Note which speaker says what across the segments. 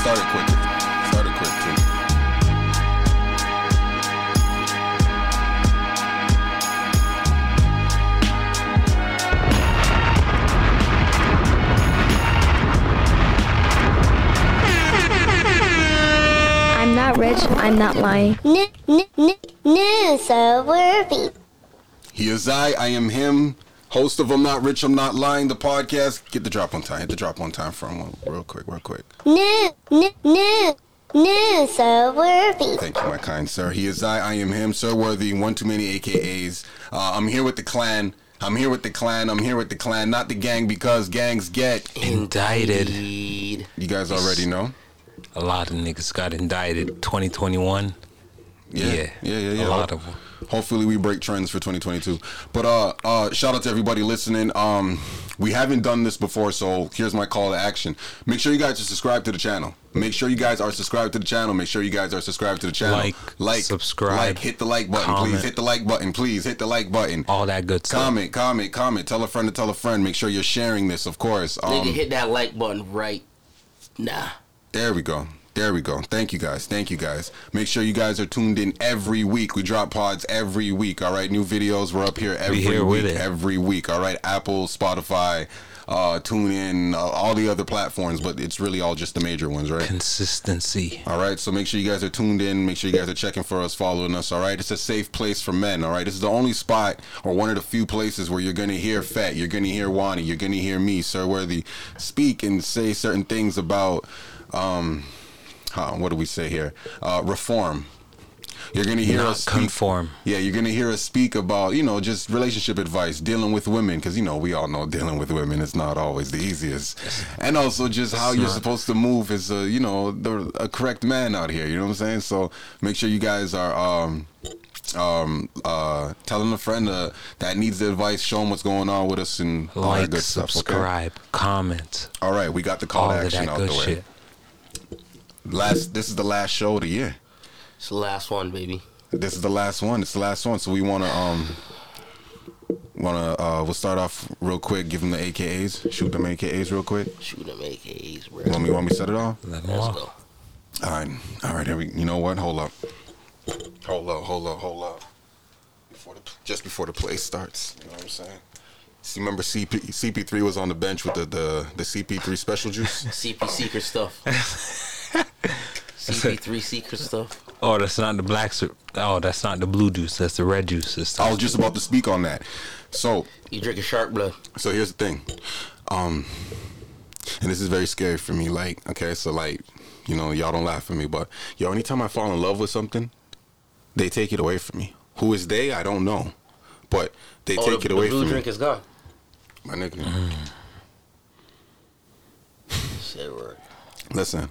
Speaker 1: started quick. Started quick too.
Speaker 2: I'm not rich. I'm not lying.
Speaker 3: New, new, new, new, so worthy.
Speaker 1: He is I, I am him. Host of I'm Not Rich, I'm Not Lying, the podcast. Get the drop on time. Hit the drop on time for him real quick, real quick.
Speaker 3: New, new, new, new, so worthy.
Speaker 1: Thank you, my kind sir. He is I, I am him, Sir Worthy, one too many AKAs. Uh, I'm here with the clan. I'm here with the clan. I'm here with the clan, not the gang, because gangs get.
Speaker 4: Indicted.
Speaker 5: Indeed.
Speaker 1: You guys already know.
Speaker 4: A lot of niggas got indicted. 2021.
Speaker 1: Yeah, yeah, yeah, yeah.
Speaker 4: A lot of them.
Speaker 1: Hopefully we break trends for 2022. But uh uh shout out to everybody listening. Um we haven't done this before, so here's my call to action. Make sure you guys are subscribed to the channel. Make sure you guys are subscribed to the channel. Make sure you guys are subscribed to the channel.
Speaker 4: Like,
Speaker 1: like,
Speaker 4: subscribe,
Speaker 1: like, hit the like button,
Speaker 4: comment.
Speaker 1: please. Hit the like button, please. Hit the like button.
Speaker 4: All that good stuff.
Speaker 1: Comment, comment, comment. Tell a friend to tell a friend. Make sure you're sharing this, of course.
Speaker 5: Nigga,
Speaker 1: Um,
Speaker 5: hit that like button right now.
Speaker 1: there we go. There we go. Thank you guys. Thank you guys. Make sure you guys are tuned in every week. We drop pods every week. All right. New videos. We're up here every
Speaker 4: here
Speaker 1: week.
Speaker 4: with it.
Speaker 1: Every week. All right. Apple, Spotify, uh, tune in, uh, all the other platforms, but it's really all just the major ones, right?
Speaker 4: Consistency.
Speaker 1: All right, so make sure you guys are tuned in. Make sure you guys are checking for us, following us. All right, it's a safe place for men. All right, this is the only spot or one of the few places where you're gonna hear Fat, you're gonna hear Wani, you're gonna hear me, Sir Worthy, speak and say certain things about, um, how, what do we say here? Uh, reform. You're gonna hear
Speaker 4: Not
Speaker 1: us speak,
Speaker 4: conform.
Speaker 1: Yeah, you're gonna hear us speak about you know just relationship advice, dealing with women, because you know we all know dealing with women is not always the easiest, and also just how you're supposed to move as a you know the, a correct man out here. You know what I'm saying? So make sure you guys are um um uh telling a friend uh, that needs the advice, show them what's going on with us and all that
Speaker 4: Like,
Speaker 1: good stuff. Okay.
Speaker 4: subscribe, comment.
Speaker 1: All right, we got the call to action out
Speaker 4: good
Speaker 1: the way.
Speaker 4: shit.
Speaker 1: Last, this is the last show of the year.
Speaker 5: It's the last one, baby.
Speaker 1: This is the last one. It's the last one. So we want to um want to uh we'll start off real quick. Give them the AKAs. Shoot them AKAs real quick.
Speaker 5: Shoot them AKAs, bro.
Speaker 1: Want me want me to set it off?
Speaker 4: Let 'em
Speaker 5: Let's
Speaker 4: off.
Speaker 5: go.
Speaker 1: All right. All right. Here we. You know what? Hold up. Hold up. Hold up. Hold up. Before the just before the play starts. You know what I'm saying? See, remember CP CP3 was on the bench with the the, the CP3 special juice.
Speaker 5: CP secret stuff. CP3 secret stuff.
Speaker 4: Oh, that's not the black. su- Oh, that's not the blue juice. That's the red juice. That's
Speaker 1: I was just about to speak on that. So
Speaker 5: You drinking shark blood.
Speaker 1: So here's the thing, um, and this is very scary for me. Like, okay, so like, you know, y'all don't laugh at me, but yo, anytime I fall in love with something, they take it away from me. Who is they? I don't know, but they
Speaker 5: Oh,
Speaker 1: take
Speaker 5: the,
Speaker 1: it away
Speaker 5: the blue
Speaker 1: from
Speaker 5: drink
Speaker 1: me.
Speaker 5: is gone.
Speaker 1: My nigga,
Speaker 5: Shit work.
Speaker 1: listen,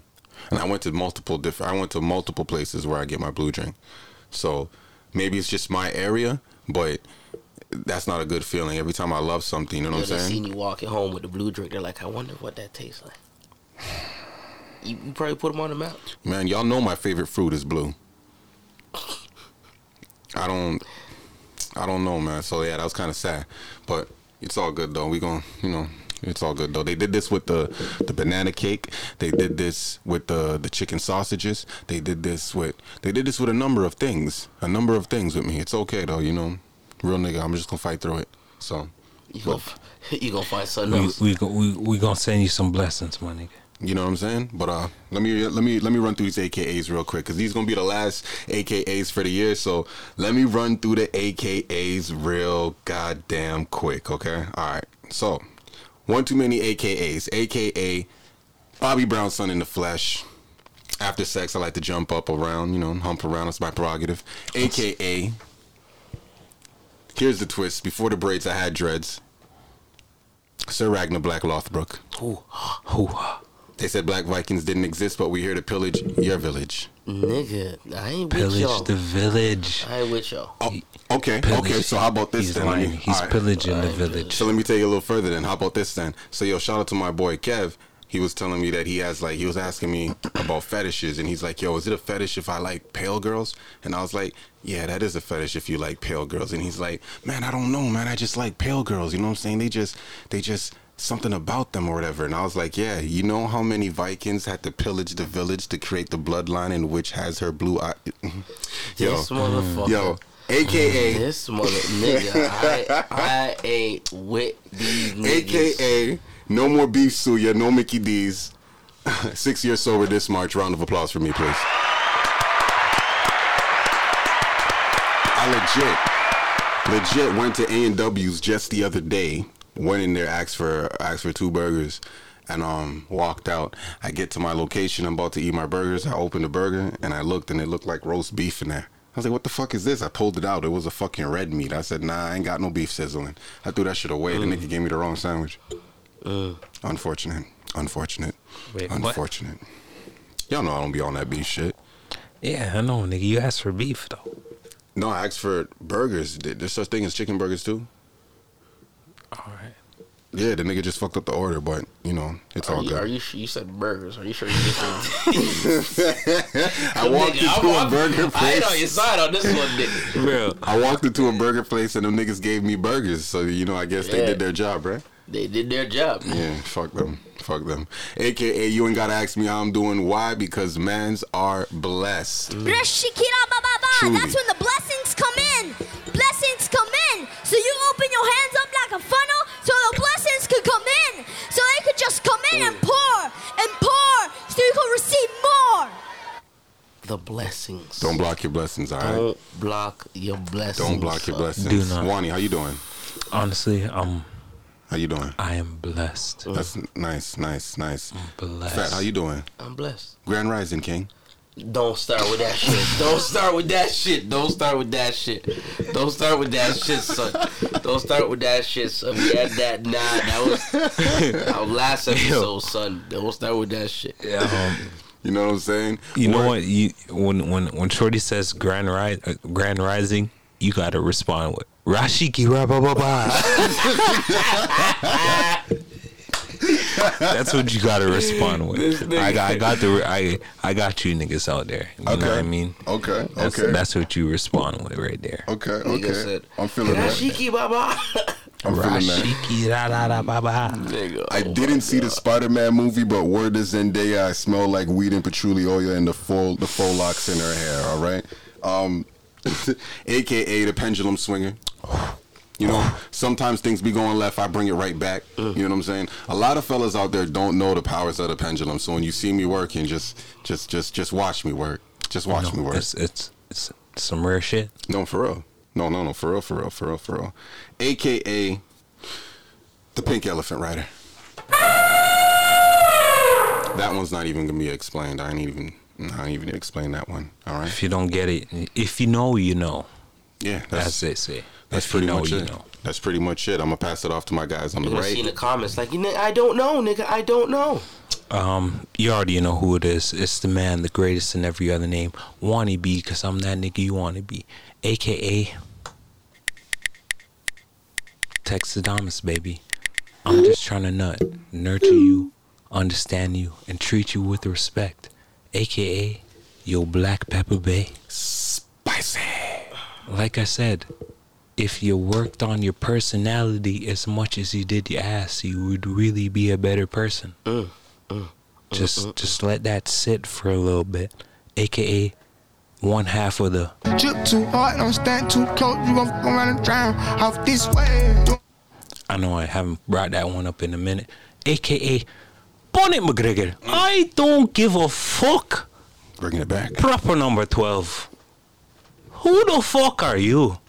Speaker 1: and I went to multiple different. I went to multiple places where I get my blue drink. So maybe it's just my area, but that's not a good feeling. Every time I love something, you know what I'm saying?
Speaker 5: seen you walking home with the blue drink. They're like, I wonder what that tastes like. You, you probably put them on the map.
Speaker 1: Man, y'all know my favorite fruit is blue. I don't, I don't know, man. So yeah, that was kind of sad, but it's all good though. We gon' you know, it's all good though. They did this with the the banana cake. They did this with the the chicken sausages. They did this with they did this with a number of things. A number of things with me. It's okay though, you know. Real nigga, I'm just gonna fight through it. So,
Speaker 5: You gonna, you gonna find something
Speaker 4: we
Speaker 5: else.
Speaker 4: we go- we we gonna send you some blessings, my nigga.
Speaker 1: You know what I'm saying? But uh, let me let me let me run through these AKAs real quick because these gonna be the last AKAs for the year. So let me run through the AKAs real goddamn quick. Okay. All right. So one too many AKAs. AKA Bobby Brown's son in the flesh. After sex, I like to jump up around, you know, hump around. It's my prerogative. AKA. Here's the twist. Before the braids, I had dreads. Sir Ragnar Black.
Speaker 5: Ooh,
Speaker 4: Who?
Speaker 1: They said black Vikings didn't exist, but we're here to pillage your village.
Speaker 5: nigga, I ain't with
Speaker 4: Pillage
Speaker 5: y'all.
Speaker 4: the village.
Speaker 5: I ain't with y'all.
Speaker 1: Oh, okay,
Speaker 4: Pillage.
Speaker 1: okay. So how about this
Speaker 4: He's
Speaker 1: then? Let me-
Speaker 4: lying. He's
Speaker 1: all right.
Speaker 4: pillaging the village.
Speaker 1: So let me tell you a little further then. How about this then? So yo, shout out to my boy Kev. He was telling me that he has like he was asking me about fetishes and he's like, "Yo, is it a fetish if I like pale girls?" And I was like, "Yeah, that is a fetish if you like pale girls." And he's like, "Man, I don't know, man. I just like pale girls. You know what I'm saying? They just they just something about them or whatever. And I was like, yeah, you know how many Vikings had to pillage the village to create the bloodline in which has her blue eye. yo,
Speaker 5: This motherfucker.
Speaker 1: yo, AKA,
Speaker 5: This mother nigga, I, I ain't with these niggas.
Speaker 1: AKA, no more beef suya, no Mickey D's. Six years sober this March. Round of applause for me, please. I legit, legit went to A and W's just the other day. Went in there, asked for asked for two burgers, and um walked out. I get to my location. I'm about to eat my burgers. I opened the burger and I looked, and it looked like roast beef in there. I was like, "What the fuck is this?" I pulled it out. It was a fucking red meat. I said, "Nah, I ain't got no beef sizzling." I threw that shit away. The nigga gave me the wrong sandwich. Ugh. Unfortunate. Unfortunate.
Speaker 4: Wait, what?
Speaker 1: Unfortunate. Y'all know I don't be on that beef shit.
Speaker 4: Yeah, I know, nigga. You asked for beef though.
Speaker 1: No, I asked for burgers. There's such thing as chicken burgers too.
Speaker 4: All right.
Speaker 1: Yeah, the nigga just fucked up the order, but you know it's
Speaker 5: Are
Speaker 1: all
Speaker 5: you,
Speaker 1: good.
Speaker 5: are you sure you said burgers? Are you sure you just
Speaker 1: I walked
Speaker 5: Nigga,
Speaker 1: into
Speaker 5: I'm-
Speaker 1: a burger place.
Speaker 5: I ain't on your side on this one, nigga.
Speaker 4: Bro,
Speaker 1: I walked into a burger place and them niggas gave me burgers. So you know, I guess they did their job, right?
Speaker 5: They did their job.
Speaker 1: Yeah, fuck them, fuck them. AKA, you ain't gotta ask me how I'm doing. Why? Because mans are blessed.
Speaker 6: Rashikira ba ba ba.
Speaker 1: Truly.
Speaker 6: That's when the blessings come in. Open your hands up like a funnel so the blessings could come in. So they could just come in and pour and pour so you can receive more.
Speaker 5: The blessings.
Speaker 1: Don't block your blessings, all right?
Speaker 5: Don't block your blessings.
Speaker 1: Don't block your blessings.
Speaker 4: Do not.
Speaker 1: Wani, how you doing?
Speaker 4: honestly, um,
Speaker 1: How you doing?
Speaker 4: I am blessed.
Speaker 1: That's nice, nice, nice.
Speaker 4: Blessed.
Speaker 1: Fat, how you doing?
Speaker 5: I'm blessed.
Speaker 1: Grand Rising King.
Speaker 5: Don't start with that shit. Don't start with that shit. Don't start with that shit. Don't start with that shit, son. Don't start with that shit, son. We had that. Nah, that was our last episode, son. Don't start with that shit.
Speaker 4: Um,
Speaker 1: You know what I'm saying?
Speaker 4: you know what? You when when when Shorty says grand rise, uh, grand rising, you gotta respond with Rashiki Rababa. That's what you gotta respond with. I got, I got the, I, I got you niggas out there. You know what I mean?
Speaker 1: Okay,
Speaker 4: That's,
Speaker 1: okay.
Speaker 4: that's what you respond with right there.
Speaker 1: okay, okay.
Speaker 5: said,
Speaker 1: I'm feeling that.
Speaker 5: Rashiki Baba.
Speaker 1: I'm feeling that.
Speaker 4: Rashiki ra ra ra ba ba.
Speaker 5: Nigga,
Speaker 1: I
Speaker 5: oh
Speaker 1: didn't
Speaker 5: my
Speaker 1: see the Spider-Man movie, but word to Zendaya, I smell like weed and patchouli oil and the full the faux locks in her hair. All right, um, AKA the pendulum swinger. You know, sometimes things be going left, I bring it right back. Mm. You know what I'm saying? A lot of fellas out there don't know the powers of the pendulum. So when you see me working, just just just just watch me work. Just watch me work.
Speaker 4: it's, it's it's some rare shit.
Speaker 1: No, for real. No, no, no, for real, for real, for real, for real. AKA the pink elephant rider. That one's not even gonna be explained. I ain't even I ain't even explain that one. All right.
Speaker 4: If you don't get it, if you know, you know.
Speaker 1: Yeah,
Speaker 4: As
Speaker 1: that's
Speaker 4: they say.
Speaker 1: That's
Speaker 4: if you
Speaker 1: pretty
Speaker 4: know,
Speaker 1: much
Speaker 4: you
Speaker 1: it.
Speaker 4: know.
Speaker 1: That's pretty much it. I'm gonna pass it off to my guys on the
Speaker 5: You're see in the comments like, you I don't know, nigga. I don't know.
Speaker 4: Um, you already know who it is. It's the man, the greatest in every other name. Wanna be, cause I'm that nigga you wanna be. AKA Texadamus, baby. I'm just trying to nut, nurture you, understand you, and treat you with respect. AKA your Black Pepper Bay.
Speaker 1: Spicy.
Speaker 4: Like I said, if you worked on your personality as much as you did your ass, you would really be a better person. Mm, mm, mm, just just let that sit for a little bit. AKA one half of the
Speaker 7: Drip too hard, don't stand too close, you gon' fuck around and drown off this way.
Speaker 4: I know I haven't brought that one up in a minute. AKA Bonnet McGregor. I don't give a fuck.
Speaker 1: Bringing it back.
Speaker 4: Proper number 12. Who the fuck are you?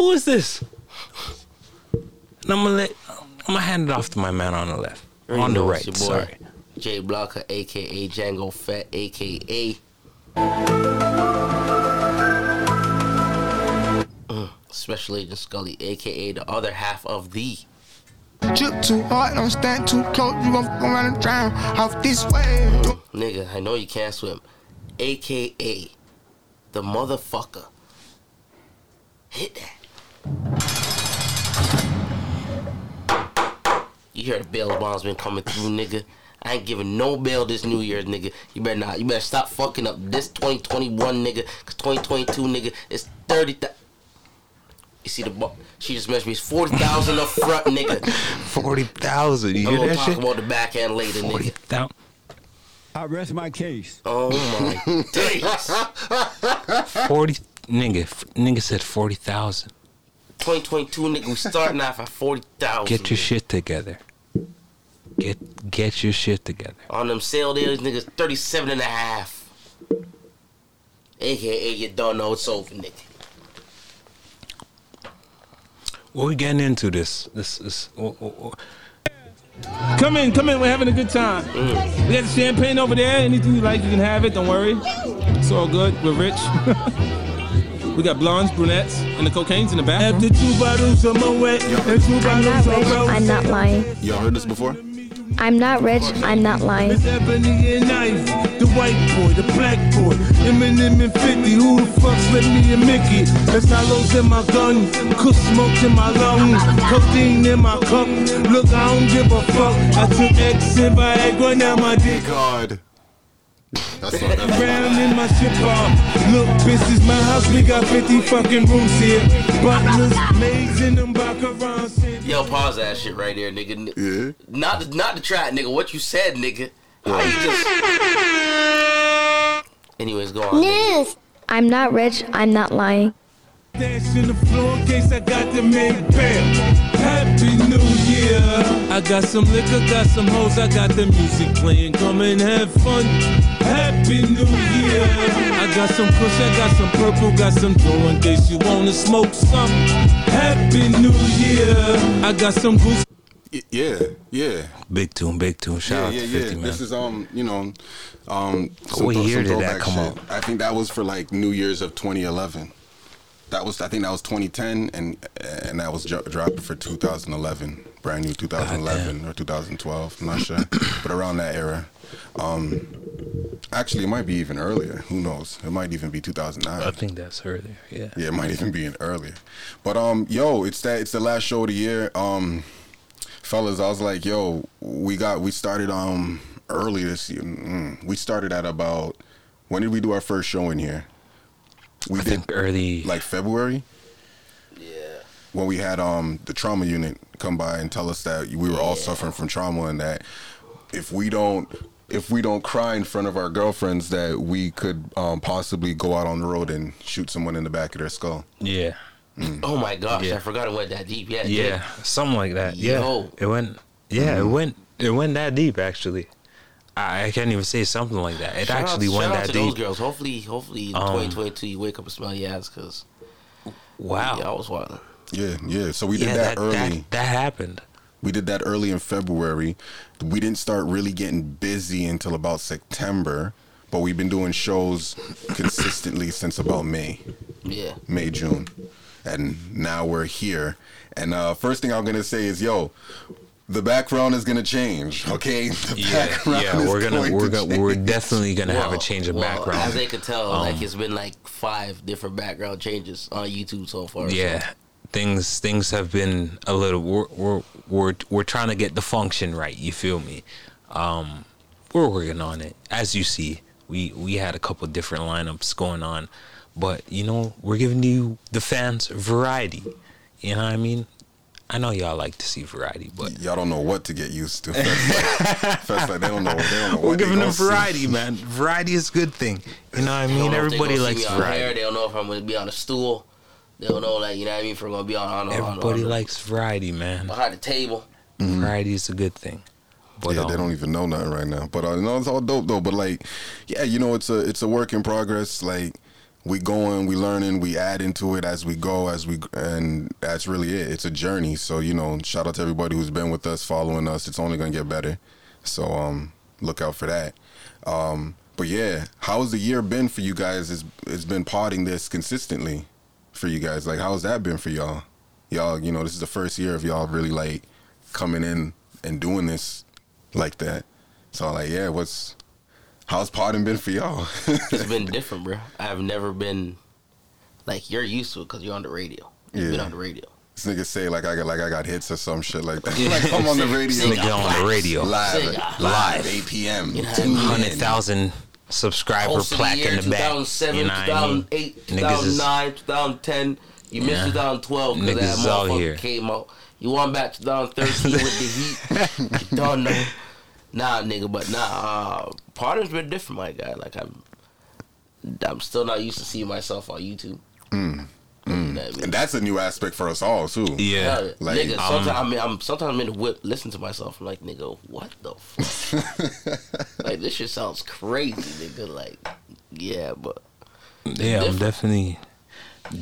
Speaker 4: Who is this? And I'm gonna let I'm gonna hand it off to my man on the left.
Speaker 5: Already
Speaker 4: on the
Speaker 5: know
Speaker 4: right,
Speaker 5: it's your boy,
Speaker 4: sorry.
Speaker 5: Jay Blocker, aka Django Fett, aka Mm, Special Agent Scully, aka the other half of the
Speaker 7: Drip too hard, don't stand too close, you gon' fuck around and drown off this way.
Speaker 5: nigga. I know you can't swim, aka the motherfucker. Hit that. You hear the bail bonds been coming through, nigga. I ain't giving no bail this New Year's, nigga. You better not. You better stop fucking up this 2021, nigga. Cause 2022, nigga, it's 30. Th- You see the bar? She just mentioned me. It's forty thousand up front, nigga.
Speaker 4: Forty thousand. You
Speaker 5: I'm
Speaker 4: hear
Speaker 5: gonna
Speaker 4: that
Speaker 5: talk
Speaker 4: shit?
Speaker 5: about the back end later,
Speaker 4: Forty
Speaker 5: nigga.
Speaker 4: thousand.
Speaker 8: I rest my case.
Speaker 5: Oh my days.
Speaker 4: Forty nigga. f- Nigga said forty thousand.
Speaker 5: 2022, nigga. We starting off at forty thousand.
Speaker 4: Get your shit together. Get get your shit together.
Speaker 5: On them sale deals, niggas 37 and a half. AKA, you don't know it's over, nigga.
Speaker 4: What we getting into this? This is. oh, oh, oh.
Speaker 9: Come in, come in. We're having a good time. Mm. We got the champagne over there. Anything you like, you can have it. Don't worry. It's all good. We're rich. we got blondes, brunettes, and the cocaine's in the back. After two bottles of Moet and two
Speaker 2: I'm not rich. I'm not lying.
Speaker 1: Y'all heard this before?
Speaker 2: I'm not rich. I'm not lying.
Speaker 9: It's Ebony and Ivy, the white boy, the black boy, Eminem and 50. Who the fuck's let me and Mickey? There's hollows in my gun, cook smoke in my lungs, codeine in my cup. Look, I don't give a fuck. I took X and Viagra, now my dick
Speaker 1: God. That's not that's
Speaker 9: round in my ship bar. Look, this is my house. We got 50 fucking rooms here. Butlers, maids in them baccarons.
Speaker 5: Yo, pause that shit right there, nigga.
Speaker 1: Yeah.
Speaker 5: Not the, not the track, nigga. What you said, nigga. How you just. Anyways, go on. nigga.
Speaker 3: News.
Speaker 2: I'm not rich. I'm not lying.
Speaker 9: Dash in the floor in case I got to make bail. Happy New Year. I got some liquor, got some hoes, I got the music playing. Come and have fun. Happy New Year. I got some kush, I got some purple, got some dough in case you wanna smoke some. Happy New Year. I got some goose.
Speaker 1: Yeah, yeah.
Speaker 4: Big tune, big tune. Shout
Speaker 1: Yeah,
Speaker 4: out
Speaker 1: yeah,
Speaker 4: to
Speaker 1: yeah.
Speaker 4: 50 man.
Speaker 1: This is um, you know, um.
Speaker 4: What
Speaker 1: throw-
Speaker 4: year did that come
Speaker 1: shit.
Speaker 4: out?
Speaker 1: I think that was for like New Year's of 2011. That was I think that was 2010, and and that was dro- dropped for 2011, brand new 2011 or 2012. I'm not sure, but around that era. Um, actually, it might be even earlier. Who knows? It might even be 2009.
Speaker 4: I think that's earlier. Yeah.
Speaker 1: Yeah, it might even be in earlier. But um, yo, it's that it's the last show of the year. Um, fellas, I was like, yo, we got we started um early this year. Mm, we started at about when did we do our first show in here? We
Speaker 4: I
Speaker 1: did
Speaker 4: think early.
Speaker 1: like February. When we had um the trauma unit come by and tell us that we were all suffering from trauma and that if we don't if we don't cry in front of our girlfriends that we could um, possibly go out on the road and shoot someone in the back of their skull.
Speaker 4: yeah.
Speaker 5: Oh my gosh,
Speaker 4: Yeah.
Speaker 5: I forgot it went that deep. Yeah. it
Speaker 4: Yeah.
Speaker 5: did.
Speaker 4: Something like that. Yeah.
Speaker 5: Yo.
Speaker 4: It went. Yeah. It went. It went that deep actually. I, I can't even say something like that. It
Speaker 5: Shout
Speaker 4: actually
Speaker 5: out,
Speaker 4: went
Speaker 5: shout out
Speaker 4: that
Speaker 5: to those
Speaker 4: deep.
Speaker 5: girls. Hopefully, hopefully, in
Speaker 4: Um,
Speaker 5: 2022 you wake up and smell your ass, cause
Speaker 4: Wow.
Speaker 5: yeah, I was wild.
Speaker 1: Yeah, yeah. So we did
Speaker 4: yeah,
Speaker 1: that,
Speaker 4: that,
Speaker 1: early.
Speaker 4: that that happened.
Speaker 1: We did that early in February. We didn't start really getting busy until about September, but we've been doing shows consistently since about May,
Speaker 5: Yeah.
Speaker 1: May, June. And now we're here. And uh first thing I'm gonna say is, yo, the background is gonna change, okay? The
Speaker 4: Yeah,
Speaker 1: background
Speaker 4: yeah. We're gonna
Speaker 1: going
Speaker 4: we're
Speaker 1: to
Speaker 4: gonna we're definitely gonna have a change of
Speaker 5: well,
Speaker 4: background.
Speaker 5: As they could tell,
Speaker 4: Um,
Speaker 5: like it's been like five different background changes on YouTube so far. so-
Speaker 4: yeah things things have been a little we're, we're we're we're trying to get the function right you feel me um we're working on it as you see we we had a couple different lineups going on but you know we're giving you the fans variety you know what i mean i know y'all like to see variety but
Speaker 1: Y'all don't know what to get used to. Fest like, Fest like, they don't know. They don't know
Speaker 4: we're
Speaker 1: what
Speaker 4: giving them
Speaker 1: gonna see.
Speaker 4: variety man variety is a good thing you know what i mean
Speaker 5: know if they
Speaker 4: everybody
Speaker 5: gonna see
Speaker 4: likes
Speaker 5: me on Hair.
Speaker 4: variety
Speaker 5: They don't know if I'm gonna be on a stool. They don't know, like you know what I mean, if we're gonna be on on, on,
Speaker 4: everybody
Speaker 5: on, on
Speaker 4: likes variety man
Speaker 5: behind the table.
Speaker 4: variety is a good thing but
Speaker 1: yeah, they
Speaker 4: um,
Speaker 1: don't even know nothing right now. But uh, no, it's all dope though. But like, yeah, you know, it's a it's a work in progress. Like, we going, we learning, we add into it as we go, as we, and that's really it. It's a journey. So you know, shout out to everybody who's been with us, following us. It's only gonna get better. So um, look out for that. Um, but yeah, how's the year been for you guys? It's it's been potting this consistently for you guys. Like, how's that been for y'all? Y'all, you know, this is the first year of y'all really like coming in and doing this like that. So like, yeah, what's how's potting been for y'all?
Speaker 5: It's been different, bro. I've never been like you're used to it because you're on the radio. You've
Speaker 1: Yeah.
Speaker 5: been on the radio.
Speaker 1: this nigga say like I got like I got hits or some shit like that. like I'm on the radio
Speaker 5: Sing
Speaker 4: nigga on the radio
Speaker 1: live,
Speaker 5: Sing
Speaker 1: at-
Speaker 5: out.
Speaker 1: live, 8 p.m.
Speaker 5: You know what I
Speaker 1: Tune
Speaker 5: mean?
Speaker 1: in.
Speaker 4: hundred thousand subscriber
Speaker 5: Host of the
Speaker 4: plaque
Speaker 5: year,
Speaker 4: in the back.
Speaker 5: 2007,
Speaker 4: You know what I mean?
Speaker 5: 2008, 2009, 2010, You missed
Speaker 4: Yeah.
Speaker 5: 2012 because that motherfucker came out. You want back 2013 with the heat? You don't know. Nah, nigga, but nah. Uh, Potter's been different, my guy. Like I'm, I'm still not used to seeing myself on YouTube.
Speaker 1: Mm.
Speaker 5: You know what I mean?
Speaker 1: And that's a new aspect for us all too.
Speaker 4: Yeah.
Speaker 5: Hell,
Speaker 1: Like,
Speaker 5: nigga,
Speaker 4: um,
Speaker 5: sometimes I mean, I'm sometimes I'm in the whip, listen to myself. I'm like, nigga, what the fuck? like this shit sounds crazy, nigga. Like, yeah, but
Speaker 4: Yeah, I'm definitely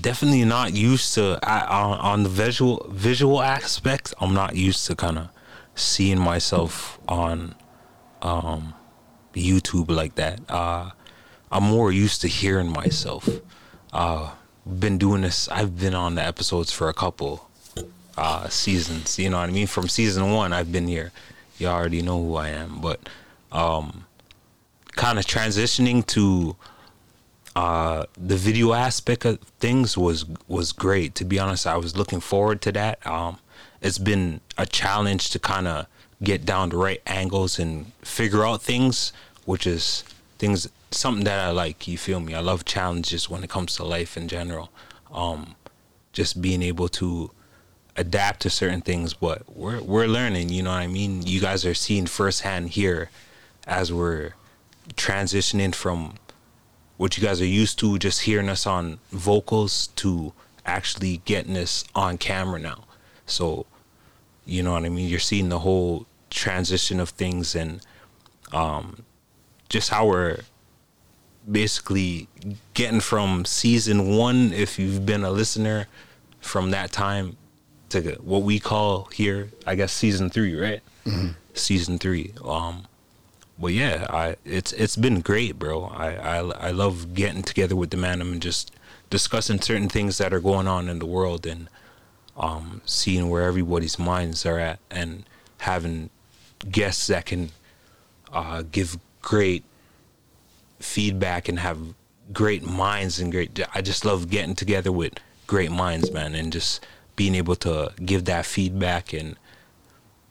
Speaker 4: definitely not used to I, on, on the visual visual aspect. I'm not used to kind of seeing myself on um YouTube like that. Uh I'm more used to hearing myself. Uh been doing this I've been on the episodes for a couple uh seasons, you know what I mean? From season 1 I've been here. You already know who I am, but um kind of transitioning to uh the video aspect of things was was great to be honest i was looking forward to that um it's been a challenge to kind of get down the right angles and figure out things which is things something that i like you feel me i love challenges when it comes to life in general um just being able to adapt to certain things but we're we're learning you know what i mean you guys are seeing firsthand here as we're transitioning from what you guys are used to just hearing us on vocals to actually getting us on camera now. So, you know what I mean? You're seeing the whole transition of things and um just how we're basically getting from season 1 if you've been a listener from that time to what we call here, I guess season 3, right? Season 3. Um but yeah, I it's it's been great, bro. I I I love getting together with the man and just discussing certain things that are going on in the world and um seeing where everybody's minds are at and having guests that can uh give great feedback and have great minds and great I just love getting together with great minds, man, and just being able to give that feedback and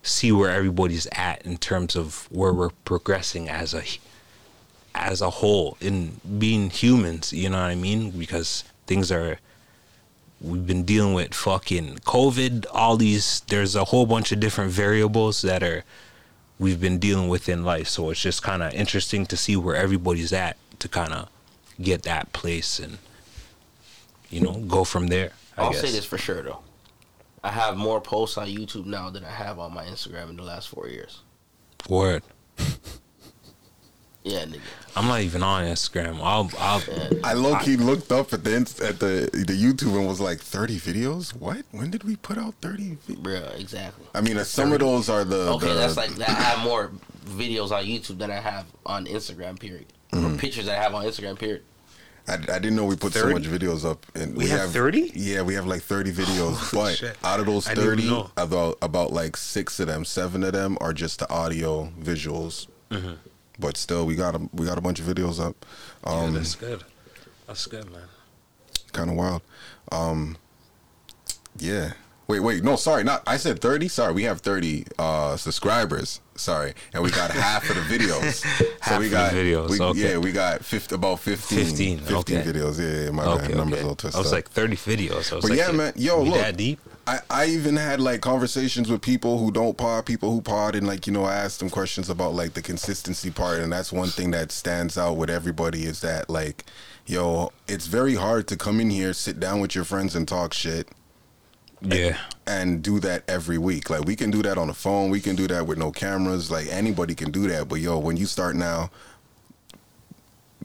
Speaker 4: see where everybody's at in terms of where we're progressing as a as a whole in being humans you know what i mean? Because things are we've been dealing with fucking covid all these there's a whole bunch of different variables that are we've been dealing with in life so it's just kind of interesting to see where everybody's at to kind of get that place and you know go from there I
Speaker 5: I'll
Speaker 4: guess.
Speaker 5: say this for sure though. I have more posts on YouTube now than I have on my Instagram in the last four years.
Speaker 4: word
Speaker 5: Yeah, nigga.
Speaker 4: i'm not even on instagram i'll i'll
Speaker 1: I low key looked up at the at the the YouTube and was like, thirty videos? What? When did we put out thirty? Vi-?
Speaker 5: Bruh, exactly.
Speaker 1: I mean, uh, some of those are the
Speaker 5: Okay,
Speaker 1: the-
Speaker 5: that's like that. I have more videos on YouTube than I have on Instagram. Period.
Speaker 1: Mm-hmm.
Speaker 5: Or pictures that I have on Instagram. Period.
Speaker 1: I, I didn't know we put so much videos up, and
Speaker 4: We have 30?
Speaker 1: Yeah, we have like thirty videos. but
Speaker 4: shit.
Speaker 1: out of those thirty, about about like six of them, seven of them are just the audio visuals.
Speaker 4: Mm-hmm.
Speaker 1: But still, we got a we got a bunch of videos up. Um,
Speaker 4: that's good that's good man
Speaker 1: kind of wild. Um, yeah. Wait, wait. No, sorry. Not. I said thirty. Sorry, we have thirty uh, subscribers. Sorry, and we got half of the videos.
Speaker 4: Half
Speaker 1: so we
Speaker 4: of the
Speaker 1: got
Speaker 4: videos,
Speaker 1: we-
Speaker 4: okay.
Speaker 1: Yeah, we got 50, about 15,
Speaker 4: 15,
Speaker 1: 15
Speaker 4: okay.
Speaker 1: videos. Yeah, yeah my
Speaker 4: okay,
Speaker 1: bad. Numbers
Speaker 4: okay.
Speaker 1: all twisted
Speaker 4: I was
Speaker 1: up.
Speaker 4: like 30 videos. I was
Speaker 1: But
Speaker 4: like,
Speaker 1: yeah, man. Yo, look.
Speaker 4: that deep?
Speaker 1: I, I even had like conversations with people who don't pod, people who pod, and like you know, I asked them questions about like the consistency part, and that's one thing that stands out with everybody is that like, yo, it's very hard to come in here, sit down with your friends, and talk shit,
Speaker 4: Yeah.
Speaker 1: and do that every week. Like we can do that on the phone, we can do that with no cameras. Like anybody can do that, but yo, when you start now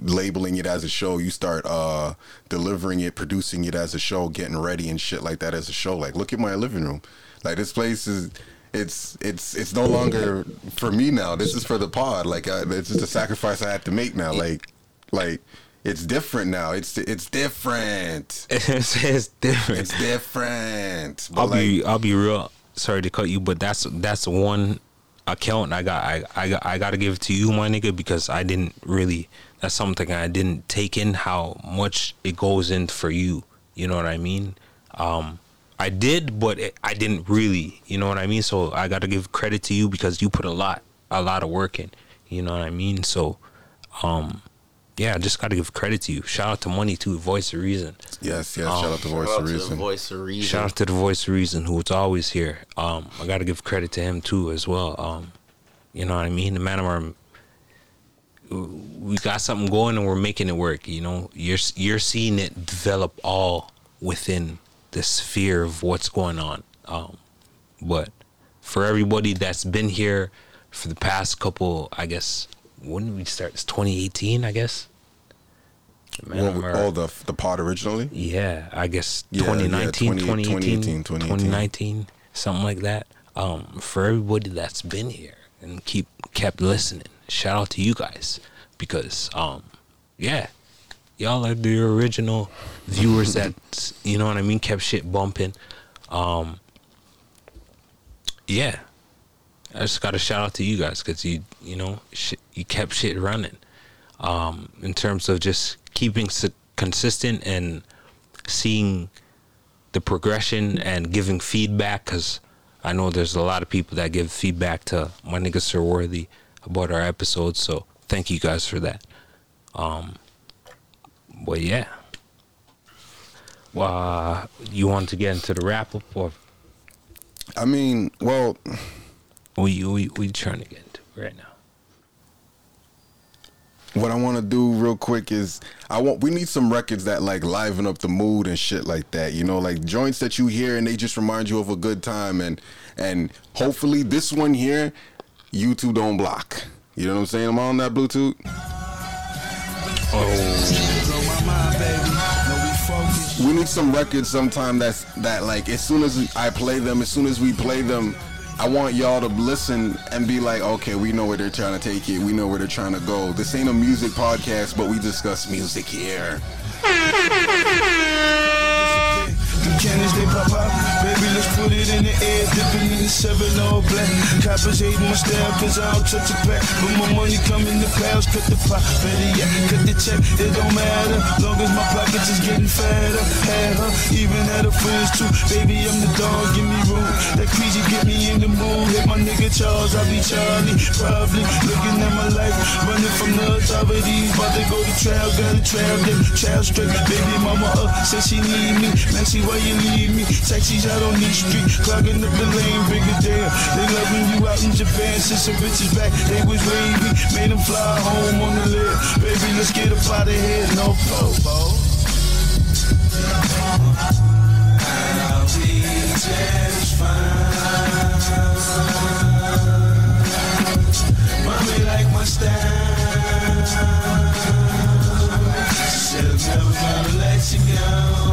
Speaker 1: labeling it as a show, you start uh delivering it, producing it as a show, getting ready and shit like that as a show. Like look at my living room. Like this place is it's it's it's no longer for me now. This is for the pod. Like it's just a sacrifice I have to make now. Like like it's different now. It's it's different.
Speaker 4: it's, it's different.
Speaker 1: It's different. But
Speaker 4: I'll
Speaker 1: like,
Speaker 4: be I'll be real sorry to cut you, but that's that's one account I got I I got I got to give it to you, my nigga, because I didn't really. That's something I didn't take in how much it goes in for you. You know what I mean? Um, I did, but it, I didn't really. You know what I mean? So I got to give credit to you because you put a lot a lot of work in. You know what I mean? So, um, yeah, I just got to give credit to you. Shout out to Money too, Voice of Reason.
Speaker 1: Yes, yes. shout out to Voice
Speaker 5: Shout
Speaker 1: of
Speaker 5: out to
Speaker 1: Reason.
Speaker 5: voice of reason.
Speaker 4: Shout out to the Voice of Reason, who's always here. Um, I got to give credit to him too as well. Um, you know what I mean? The man of our we got something going and we're making it work. You know, you're you're seeing it develop all within the sphere of what's going on. Um, but for everybody that's been here for the past couple, I guess, when did we start? It's 2018, I guess. Man,
Speaker 1: What,
Speaker 4: I'm
Speaker 1: oh, the the pod originally.
Speaker 4: yeah, I guess
Speaker 1: Yeah,
Speaker 4: 2019,
Speaker 1: yeah, 20
Speaker 4: 2018,
Speaker 1: 2018,
Speaker 4: 2019, something like that. Um, for everybody that's been here and keep kept listening, shout out to you guys because um, yeah, y'all are the original viewers that you know what I mean kept shit bumping. Um, yeah, I just got to shout out to you guys because you you know sh- you kept shit running. Um, in terms of just keeping consistent and seeing the progression and giving feedback because I know there's a lot of people that give feedback to my nigga Sir Worthy about our episodes. So thank you guys for that. Um, but yeah. Well, uh, you want to get into the wrap up or
Speaker 1: I mean, well,
Speaker 4: we we we trying to get into right now?
Speaker 1: what I want to do real quick is I want we need some records that like liven up the mood and shit like that. You know, like joints that you hear and they just remind you of a good time and and hopefully this one here YouTube don't block. You know what I'm saying? I'm on that Bluetooth. We need some records sometime that's that like as soon as I play them, as soon as we play them, I want y'all to listen and be like, okay, we know where they're trying to take it. We know where they're trying to go. This ain't a music podcast, but we discuss music here.
Speaker 10: Put it in the air, dipping in the seven all black. Coppers hating my style, cause I don't touch a pack. But my money come in the clouds, cut the pot, better yet, cut the check, it don't matter. Long as my pockets is getting fatter. Had her, even had her friends too. Baby, I'm the dog, give me room. That crazy get me in the mood. Hit my nigga Charles, I be Charlie. Probably looking at my life, running from the authorities. About to go to trial, got a trial, then trial straight. Baby, mama up, said she need me. Maxie, why you leave me? Taxis out on these streets, clogging up the lane, bigger damn. They when you out in Japan, sent some bitches back. They was wavy, made them fly home on the lid. Baby, let's get up out of here, no po. I'll be just fine. Mommy like my style. I'm never gonna let you go.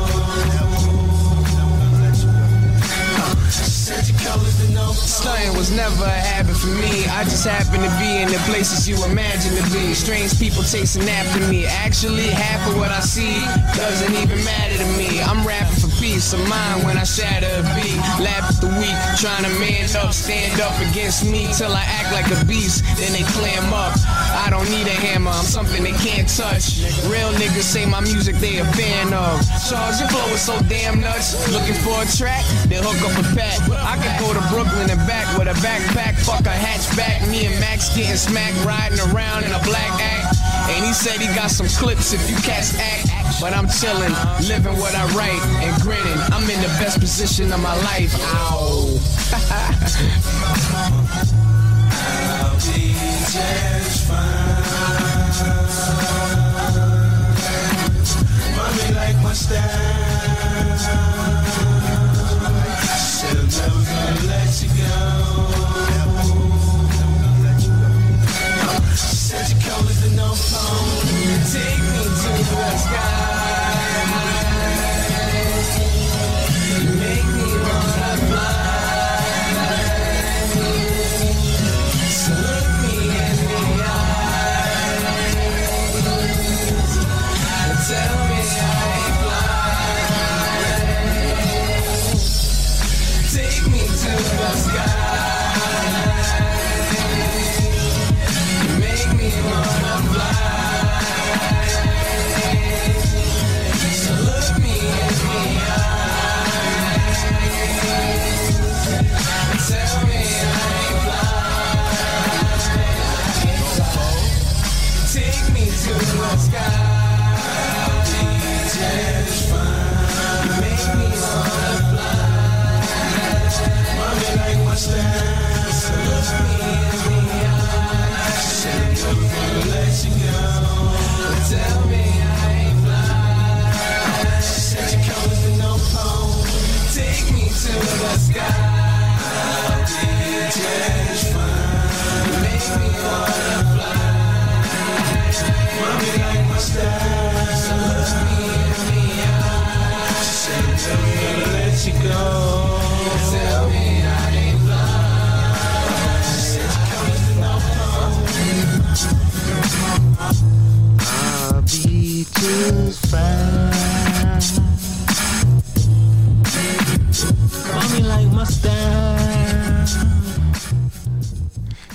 Speaker 11: Stunting was never a habit for me. I just happen to be in the places you imagine to be. Strange people chasing after me. Actually, half of what I see doesn't even matter to me. I'm rapping peace of mind when I shatter a beat. Laugh at the weak, trying to man up, stand up against me till I act like a beast. Then they clam up. I don't need a hammer, I'm something they can't touch. Real niggas say my music they a fan of. Charles, your flow is so damn nuts. Looking for a track? Then hook up a pack. I could go to Brooklyn and back with a backpack. Fuck a hatchback. Me and Max getting smacked, riding around in a black act. And he said he got some clips if you cats act. But I'm chillin', living what I write and grinning. I'm in the best position of my life. Ow.
Speaker 10: I'll be. Mommy like my style.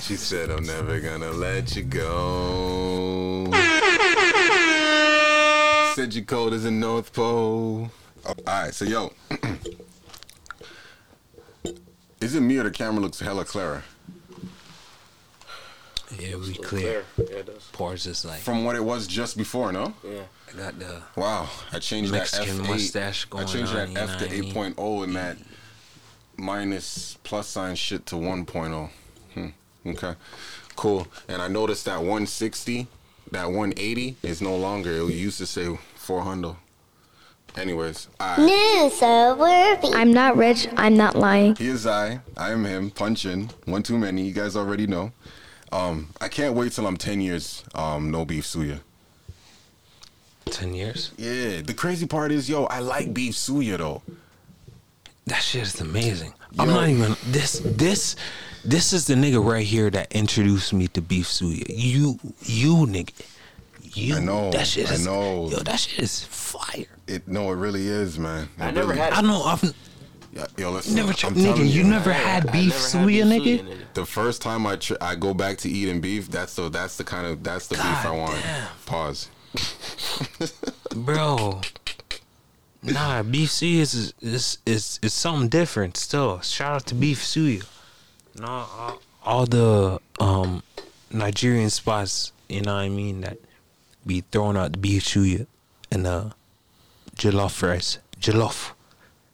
Speaker 10: She said, I'm never gonna let you go. said
Speaker 11: you
Speaker 1: cold as a North Pole. Oh, all right, so yo. Is it me or the camera looks hella clearer?
Speaker 4: Yeah, we clear.
Speaker 5: Yeah, it does.
Speaker 4: Pores is like.
Speaker 1: From what it was just before, no?
Speaker 5: Yeah.
Speaker 4: I got the
Speaker 1: Wow, I changed
Speaker 4: Mexican
Speaker 1: that F8.
Speaker 4: mustache
Speaker 1: I changed
Speaker 4: on,
Speaker 1: that
Speaker 4: you know
Speaker 1: F to
Speaker 4: what I oh mean?
Speaker 1: 8.0 and that minus plus sign shit to 1.0. Hmm. Okay, cool. And I noticed that 160, that 180 is no longer. It used to say 400. Anyways, I.
Speaker 3: New so worthy.
Speaker 2: I'm not rich. I'm not lying.
Speaker 1: He is I. I am him. Punching. One too many. You guys already know. Um, I can't wait till I'm 10 years. Um, no beef suya.
Speaker 4: ten years.
Speaker 1: Yeah. The crazy part is, yo, I like beef suya though.
Speaker 4: That shit is amazing. I'm not even this this this is the nigga right here that introduced me to beef suya. You you nigga. You
Speaker 1: I know.
Speaker 4: that shit
Speaker 1: I
Speaker 4: is
Speaker 1: know.
Speaker 4: yo, that shit is fire.
Speaker 1: It no, it really is, man.
Speaker 5: I
Speaker 1: It
Speaker 5: never
Speaker 1: really-
Speaker 5: had it.
Speaker 4: I know I've
Speaker 1: Yeah, yo, listen.
Speaker 4: never
Speaker 1: I'm
Speaker 4: tried nigga, you never had
Speaker 5: I
Speaker 4: beef
Speaker 5: never had
Speaker 4: suya,
Speaker 5: beef
Speaker 4: nigga?
Speaker 5: suya, nigga.
Speaker 1: The first time I tr- I go back to eating beef, that's the that's the kind of that's the beef I want.
Speaker 4: damn.
Speaker 1: Pause.
Speaker 4: Bro. Nah, beef suya is is is is something different still. Shout out to beef suya. No, all, all the um Nigerian spots, you know what I mean, that be throwing out the beef suya and uh jollof rice. Jollof.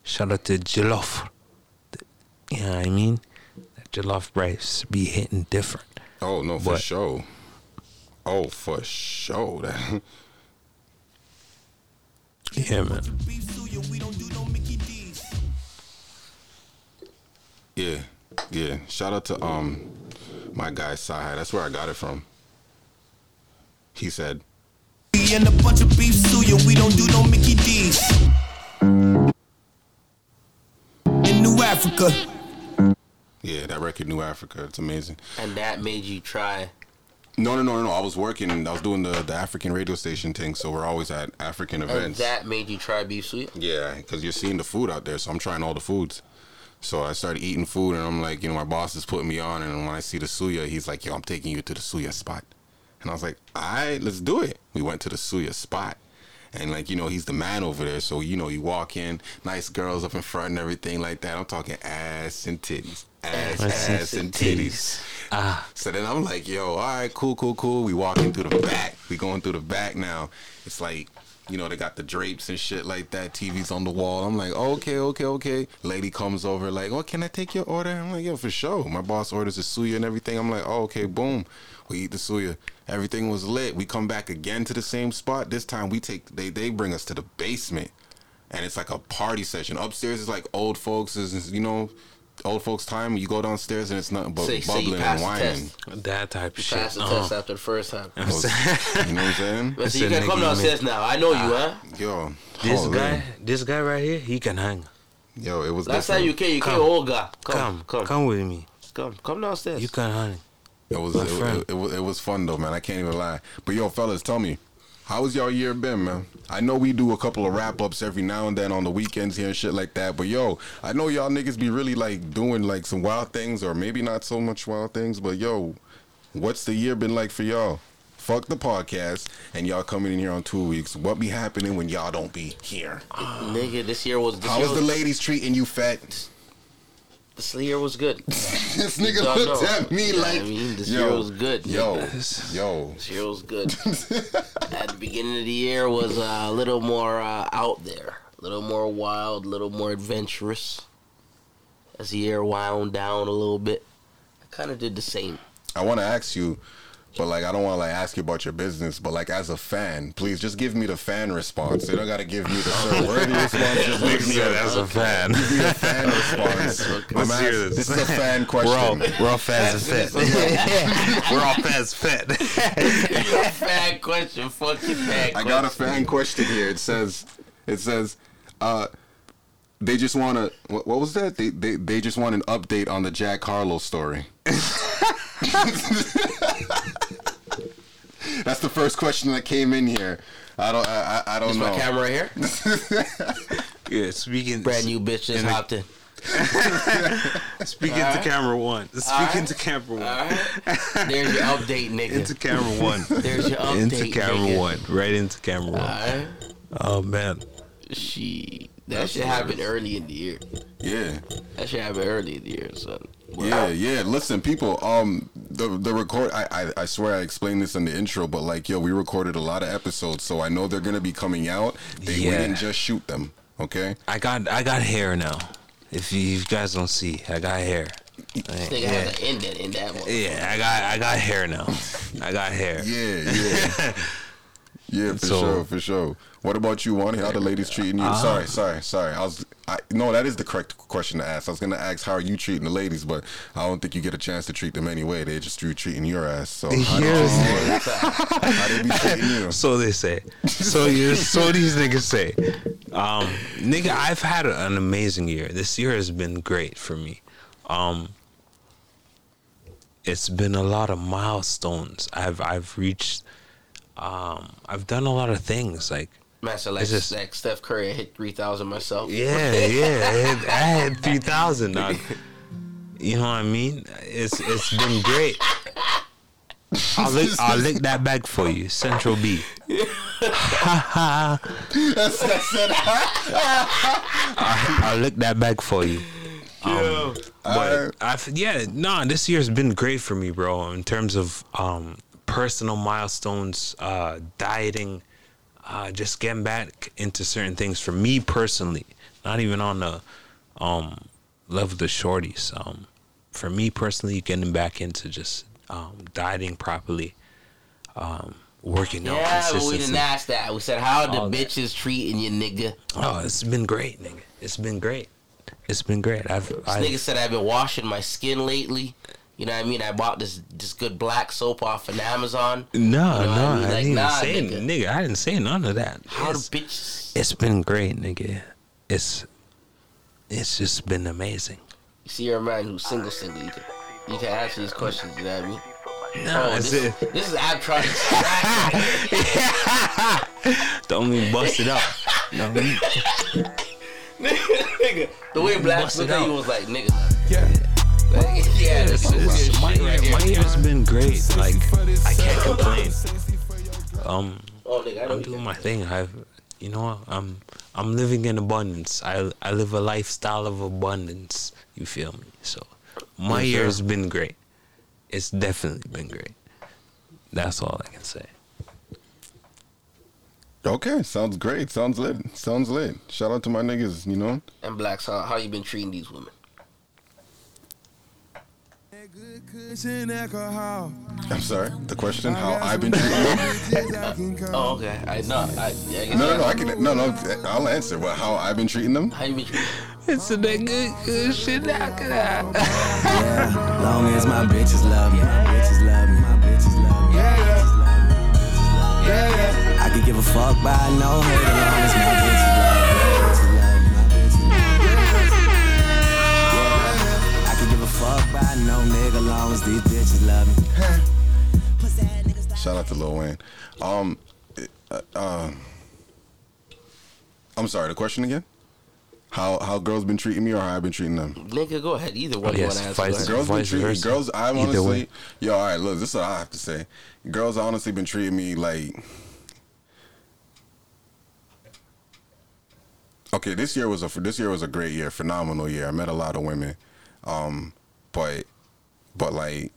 Speaker 4: Shout out to jollof. You know what I mean? That jollof rice be hitting different.
Speaker 1: Oh no, for
Speaker 4: But-
Speaker 1: sure. Oh, for sure. That
Speaker 4: Yeah, man.
Speaker 1: yeah, yeah. Shout out to um my guy Sahai. That's where I got it from. He said,
Speaker 10: And a bunch of beef suya, we don't do no Mickey D's. In New Africa.
Speaker 1: "Yeah, that record, New Africa. It's amazing."
Speaker 5: And that made you try.
Speaker 1: No, no, no, no, no. I was working. I was doing the the African radio station thing. So we're always at African
Speaker 5: And
Speaker 1: events.
Speaker 5: that made you try beef suya.
Speaker 1: Yeah, because you're seeing the food out there, so I'm trying all the foods. So I started eating food, and I'm like, you know, my boss is putting me on, and when I see the suya, he's like, yo, I'm taking you to the suya spot. And I was like, all right, let's do it. We went to the suya spot. And like, you know, he's the man over there. So, you know, you walk in, nice girls up in front and everything like that. I'm talking ass and titties. Ass,
Speaker 4: Ass and
Speaker 1: titties.
Speaker 4: Ah.
Speaker 1: So then I'm like, yo, all right, cool, cool, cool. We walking through the back. We going through the back now. It's like, you know, they got the drapes and shit like that. TV's on the wall. I'm like, okay, okay, okay. Lady comes over like, oh, can I take your order? I'm like, yo, for sure. My boss orders the suya and everything. I'm like, oh, okay, boom. We eat the suya. Everything was lit. We come back again to the same spot. This time we take they they bring us to the basement, and it's like a party session. Upstairs is like old folks is you know. Old folks' time, you go downstairs and it's nothing but
Speaker 5: Say- say
Speaker 1: bubbling
Speaker 5: passed
Speaker 1: and
Speaker 5: the
Speaker 1: whining.
Speaker 4: That type of shit.
Speaker 5: passed the
Speaker 4: Uh-huh.
Speaker 5: test after the first time.
Speaker 1: you know what I'm saying?
Speaker 5: But
Speaker 4: That's
Speaker 5: see, you can come
Speaker 4: you
Speaker 5: downstairs now. I know you, huh?
Speaker 1: Yo,
Speaker 4: This
Speaker 1: holy.
Speaker 4: guy, this guy right here, he can hang.
Speaker 1: Yo, it was
Speaker 5: Last
Speaker 1: different.
Speaker 5: time you came, you came
Speaker 4: Come.
Speaker 5: Olga.
Speaker 4: Come,
Speaker 5: Come, come,
Speaker 4: come, with me.
Speaker 5: come, come downstairs.
Speaker 4: You can hang.
Speaker 1: It was it, it, it was it was fun though, man. I can't even lie. But yo, fellas, tell me, how was y'all year been, man? I know we do a couple of wrap ups every now and then on the weekends here and shit like that. But yo, I know y'all niggas be really like doing like some wild things, or maybe not so much wild things. But yo, what's the year been like for y'all? Fuck the podcast, and y'all coming in here on two weeks. What be happening when y'all don't be here?
Speaker 5: Nigga, this year was. This
Speaker 1: How
Speaker 5: year
Speaker 1: is the ladies treating you, fat?
Speaker 5: This year was good.
Speaker 1: this nigga
Speaker 5: Y'all
Speaker 1: looked at me
Speaker 5: You
Speaker 1: like,
Speaker 5: I mean, this
Speaker 1: yo,
Speaker 5: year was good.
Speaker 1: yo, yo.
Speaker 5: This year was good. At the beginning of the year was uh, a little more uh, out there, a little more wild, a little more adventurous. As the year wound down a little bit, I kind of did the same.
Speaker 1: I want to ask you, but like I don't want to like ask you about your business, but like as a fan, please just give me the fan response. You don't gotta give me the Sir Worthy response. Just give me
Speaker 4: Yeah, as a fan.
Speaker 1: Give me the fan response.
Speaker 4: Let's
Speaker 1: I'm
Speaker 4: hear this.
Speaker 1: this is a fan question.
Speaker 4: We're all,
Speaker 1: question.
Speaker 4: we're all fans of fit. we're all fans fit.
Speaker 5: fan question, fuck your fan
Speaker 1: I got a fan question here. It says, it says, uh, they just want to. What, what was that? They, they they just want an update on the Jack Harlow story. That's the first question that came in here. I don't. I, I, I don't
Speaker 5: Is
Speaker 1: know.
Speaker 5: my camera right here?
Speaker 4: Yeah, speaking.
Speaker 5: Brand new bitch just
Speaker 4: in the-
Speaker 5: hopped in.
Speaker 4: Speaking to camera one. Speaking
Speaker 5: Alright.
Speaker 4: to camera one.
Speaker 5: Alright. There's your update, nigga.
Speaker 4: Into camera one.
Speaker 5: There's your update,
Speaker 4: Into camera
Speaker 5: nigga.
Speaker 4: one. Right into camera one.
Speaker 5: Alright.
Speaker 4: Oh man.
Speaker 5: She that shit happened early in the year.
Speaker 1: Yeah.
Speaker 5: That shit happened early in the year, son.
Speaker 1: Yeah, yeah. Listen, people. Um, the the record. I, I I swear I explained this in the intro, but like, yo, we recorded a lot of episodes, so I know they're gonna be coming out. They we didn't just shoot them. Okay.
Speaker 4: I got I got hair now. If you, you guys don't see, I got hair.
Speaker 5: This nigga has an indent in that one.
Speaker 4: Yeah, I got I got hair now. I got hair.
Speaker 1: Yeah, yeah. Yeah, for
Speaker 4: So-
Speaker 1: sure, for sure. What about you, Wani? How the ladies treating you?
Speaker 4: Uh,
Speaker 1: sorry, sorry, sorry. I was, I no, that is the correct question to ask. I was gonna ask how are you treating the ladies, but I don't think you get a chance to treat them anyway. They just you treating your ass. So how, you- how they be treating you?
Speaker 4: So they say. So you so these niggas say. Um, nigga, I've had an amazing year. This year has been great for me. Um, it's been a lot of milestones. I've I've reached. Um, I've done a lot of things like
Speaker 5: Master like,
Speaker 4: just-
Speaker 5: like Steph Curry, I hit three thousand myself.
Speaker 4: Yeah, yeah. I had, had three thousand. You know what I mean? It's it's been great. I'll lick I'll lick that bag for you, Central B.
Speaker 1: That's, that's it.
Speaker 4: I'll, I'll lick that bag for you. Um, but I've, yeah, nah, this year's been great for me, bro. In terms of um, personal milestones, uh, dieting, uh, just getting back into certain things for me personally. Not even on the um, level of the shorties. Um, for me personally, getting back into just um, dieting properly, um, working out
Speaker 5: Yeah, but we didn't ask that. We said, how the
Speaker 4: All that.
Speaker 5: bitches treating you, nigga?
Speaker 4: Oh, it's been great, nigga. It's been great. It's been great. I've,
Speaker 5: This
Speaker 4: I've
Speaker 5: nigga said I've been washing my skin lately. You know what I mean? I bought this this good black soap off an Amazon.
Speaker 4: No,
Speaker 5: You know
Speaker 4: no, I,
Speaker 5: I mean? Like,
Speaker 4: didn't
Speaker 5: nah,
Speaker 4: say
Speaker 5: nigga.
Speaker 4: nigga. I didn't say none of that.
Speaker 5: How
Speaker 4: it's,
Speaker 5: the bitches?
Speaker 4: it's been great, nigga. It's it's just been amazing.
Speaker 5: You see, you're a man who's single, single. You can you can answer these questions. You know what I mean?
Speaker 4: No,
Speaker 5: oh, this,
Speaker 4: it.
Speaker 5: this is Ab trying to
Speaker 4: Don't even bust it up. No, me-
Speaker 5: nigga. The way Black
Speaker 4: Bust
Speaker 5: looked at you was like, nigga. Yeah. Like, yeah, this is
Speaker 4: my,
Speaker 5: shit right
Speaker 4: year, my year's been great. Like I can't complain. Um,
Speaker 5: Oh, I know
Speaker 4: I'm doing my thing. I've, you know. I'm I'm living in abundance. I I live a lifestyle of abundance. You feel me? So my
Speaker 1: Yes,
Speaker 4: year's been great. It's definitely been great. That's all I can say.
Speaker 1: Okay, sounds great. Sounds lit. Sounds lit. Shout out to my niggas. You know.
Speaker 5: And Blacks, how, how you been treating these women?
Speaker 1: I'm sorry. The question: How I've been treating them?
Speaker 5: Oh, okay. I know. I, yeah, I
Speaker 1: No, no, no.
Speaker 5: I-
Speaker 1: I can. No, no. I'll answer. But how I've been treating them?
Speaker 5: How you been treating?
Speaker 4: It's a good good shit out
Speaker 12: Yeah, long as my bitches love me, my bitches love me, my bitches love me. Yeah, I could give a fuck by no hate as long as my bitches long as these bitches love me.
Speaker 1: Shout out to Lil Wayne. Um, uh, uh, I'm sorry. The question again? How how girls been treating me or how I've been treating them?
Speaker 5: Nigga, go ahead. Either one you
Speaker 4: yes,
Speaker 5: want to answer.
Speaker 4: vice
Speaker 5: go.
Speaker 1: Girls been treating
Speaker 4: versa.
Speaker 1: girls. I've
Speaker 4: Either
Speaker 1: honestly,
Speaker 4: way.
Speaker 1: yo, all right. Look, this is what I have to say. Girls honestly been treating me like. Okay, this year was a this year was a great year, phenomenal year. I met a lot of women. Um, but but like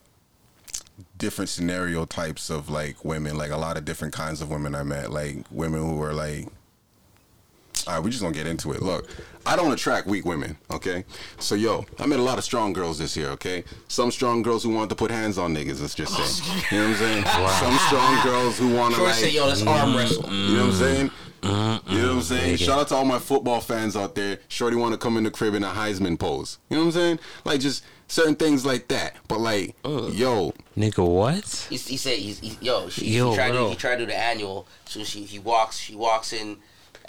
Speaker 1: different scenario types of like women, like a lot of different kinds of women I met, like women who were like all right, we're just gonna get into it. Look, I don't attract weak women, okay? So yo, I met a lot of strong girls this year, okay? Some strong girls who want to put hands on niggas, let's just say. You know what I'm saying? Some strong girls who wanna like
Speaker 5: say, yo, let's arm wrestle.
Speaker 1: You know what I'm mm. saying? You know what I'm saying? Shout out to all my football fans out there. Shorty want to come in the crib in a Heisman pose. You know what I'm saying? Like just certain things like that. But like, yo,
Speaker 4: Nigga, what?
Speaker 5: He, he said, he's, he, yo, she,
Speaker 4: Yo,
Speaker 5: he, tried to, he tried to do the annual. So she, he walks, she walks in,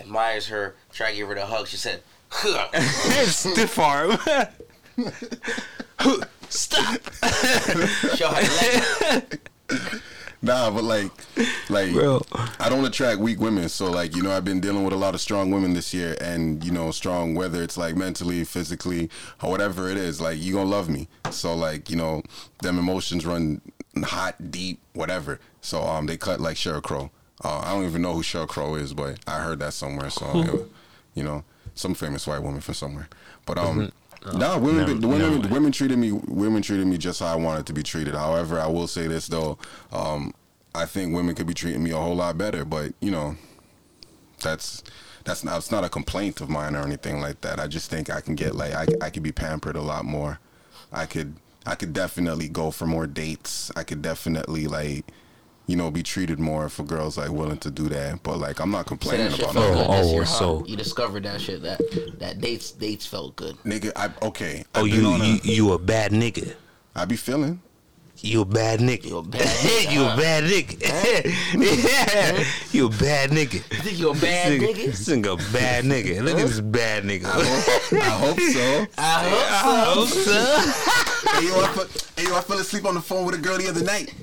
Speaker 5: admires her, try to give her the hug. She said, huh.
Speaker 4: Stiff arm.
Speaker 5: Stop. Show her leg.
Speaker 1: Nah, but like, like, I don't attract weak women. So like, you know, I've been dealing with a lot of strong women this year, and you know, strong whether it's like mentally, physically, or whatever it is. Like, you gonna love me. So like, you know, them emotions run hot, deep, whatever. So um, they cut like Sheryl Crow. Uh, I don't even know who Sheryl Crow is, but I heard that somewhere. So
Speaker 4: Who?
Speaker 1: you know, some famous white woman from somewhere. But um.
Speaker 4: Mhm. Oh,
Speaker 1: nah, women,
Speaker 4: never-
Speaker 1: the women, the women treated me. Women treated me just how I wanted to be treated. However, I will say this though, um, I think women could be treating me a whole lot better. But you know, that's that's not it's not a complaint of mine or anything like that. I just think I can get like I I could be pampered a lot more. I could I could definitely go for more dates. I could definitely like. You know, be treated more for girls like willing to do that, but like I'm not complaining
Speaker 5: that shit
Speaker 1: about
Speaker 5: felt
Speaker 1: that.
Speaker 5: good this year, huh? You discovered that shit. That that dates dates felt good.
Speaker 1: Nigga, I okay.
Speaker 4: Oh,
Speaker 1: I've been
Speaker 4: you,
Speaker 1: a-
Speaker 4: you you a bad nigga.
Speaker 1: I be feeling.
Speaker 4: You a bad nigga.
Speaker 5: You a bad nigga.
Speaker 4: you a bad nigga. yeah. You a bad nigga.
Speaker 5: You think you a bad
Speaker 4: This
Speaker 5: nigga?
Speaker 4: This nigga a bad nigga. Look at this bad nigga.
Speaker 1: I hope so.
Speaker 5: I
Speaker 4: hope so.
Speaker 1: hey, yo, I fell, hey, yo, I fell asleep on the phone with a girl the other night.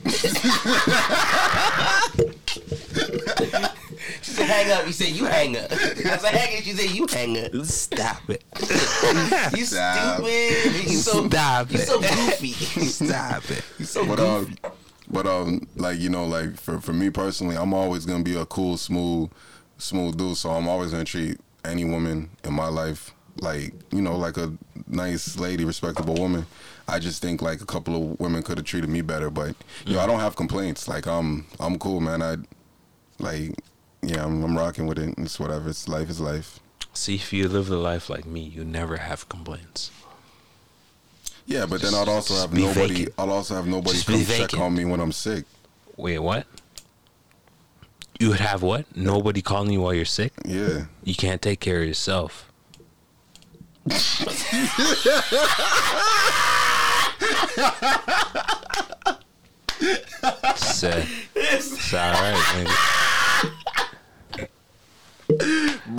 Speaker 5: She said, hang up. You said, you hang up. I said, hang up. She said, you hang up.
Speaker 4: Stop it.
Speaker 5: you
Speaker 1: Stop.
Speaker 5: stupid. You so,
Speaker 4: Stop
Speaker 5: you
Speaker 4: it.
Speaker 5: so goofy.
Speaker 4: Stop it.
Speaker 5: You so
Speaker 1: but
Speaker 5: goofy.
Speaker 1: um, but um, like you know, like for for me personally, I'm always gonna be a cool, smooth, smooth dude. So I'm always gonna treat any woman in my life like you know, like a nice lady, respectable woman. I just think like a couple of women could have treated me better, but you know, I don't have complaints. Like I'm I'm cool, man. I like yeah, I'm, I'm rocking with it. It's whatever. It's life is life.
Speaker 4: See, if you live the life like me, you never have complaints.
Speaker 1: Yeah, but then I'd also have nobody.
Speaker 4: vacant.
Speaker 1: I'll also have nobody
Speaker 4: Just
Speaker 1: come check on me when I'm sick.
Speaker 4: Wait, what? You would have what? Nobody calling you while you're sick?
Speaker 1: Yeah.
Speaker 4: You can't take care of yourself. It's, uh, it's all right, nigga.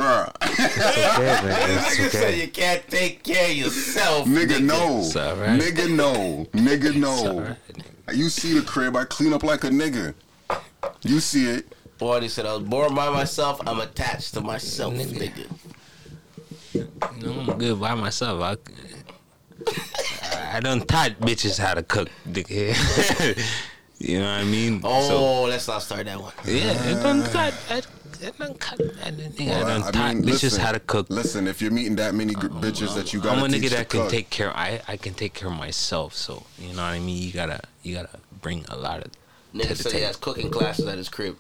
Speaker 1: Bruh.
Speaker 4: It's okay, nigga.
Speaker 5: Nigga
Speaker 4: It's
Speaker 5: said you can't take care of yourself.
Speaker 1: Nigga, no.
Speaker 4: It's all right.
Speaker 1: Nigga, no. Nigga, no.
Speaker 4: right.
Speaker 1: You see the crib, I clean up like a nigga. You see it.
Speaker 5: Boy, he said, I was born by myself. I'm attached to myself, nigga.
Speaker 4: No, I'm good by myself. I, I done taught bitches how to cook, nigga. you know what I mean?
Speaker 5: Oh, let's not start that one.
Speaker 4: Yeah, I done taught. I, I done cut. I done,
Speaker 1: Well, I- I mean,
Speaker 4: bitches
Speaker 1: listen,
Speaker 4: how to cook.
Speaker 1: Listen, if you're meeting that many gr- uh, bitches that you got
Speaker 4: I'm a
Speaker 1: to
Speaker 4: nigga that can
Speaker 1: cook,
Speaker 4: take care. I I can take care of myself. So you know what I mean. You gotta you gotta bring a lot of
Speaker 5: Nigga said he has cooking classes at his crib.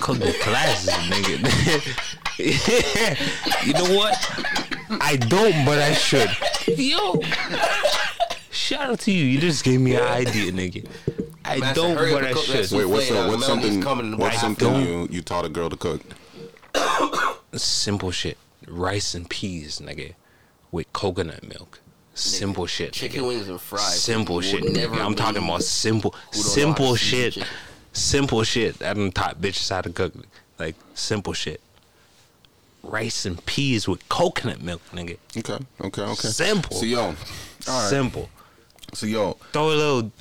Speaker 4: cooking classes, nigga. you know what? I don't, but I should. Yo, shout out to you. You just gave me an idea, nigga. I
Speaker 5: Master,
Speaker 4: don't,
Speaker 5: hurry up
Speaker 4: but I
Speaker 5: cook that
Speaker 4: should.
Speaker 1: Wait, what's,
Speaker 5: Souffle,
Speaker 1: a,
Speaker 5: uh,
Speaker 1: what's something?
Speaker 5: coming
Speaker 1: What's something
Speaker 4: don't.
Speaker 1: you you taught a girl to cook?
Speaker 4: Simple shit. Rice and peas, nigga, with coconut milk. Simple shit.
Speaker 5: Chicken
Speaker 4: nigga.
Speaker 5: wings and fries.
Speaker 4: Simple
Speaker 5: You
Speaker 4: shit. nigga.
Speaker 5: never
Speaker 4: I'm talking about simple,
Speaker 5: who don't know how to
Speaker 4: simple shit.
Speaker 5: chicken.
Speaker 4: Simple shit. I done taught bitches how to cook. Like simple shit. Rice and peas with coconut milk, nigga.
Speaker 1: Okay, okay, okay.
Speaker 4: Simple.
Speaker 1: So yo, all right.
Speaker 4: Simple.
Speaker 1: So yo,
Speaker 4: Throw a little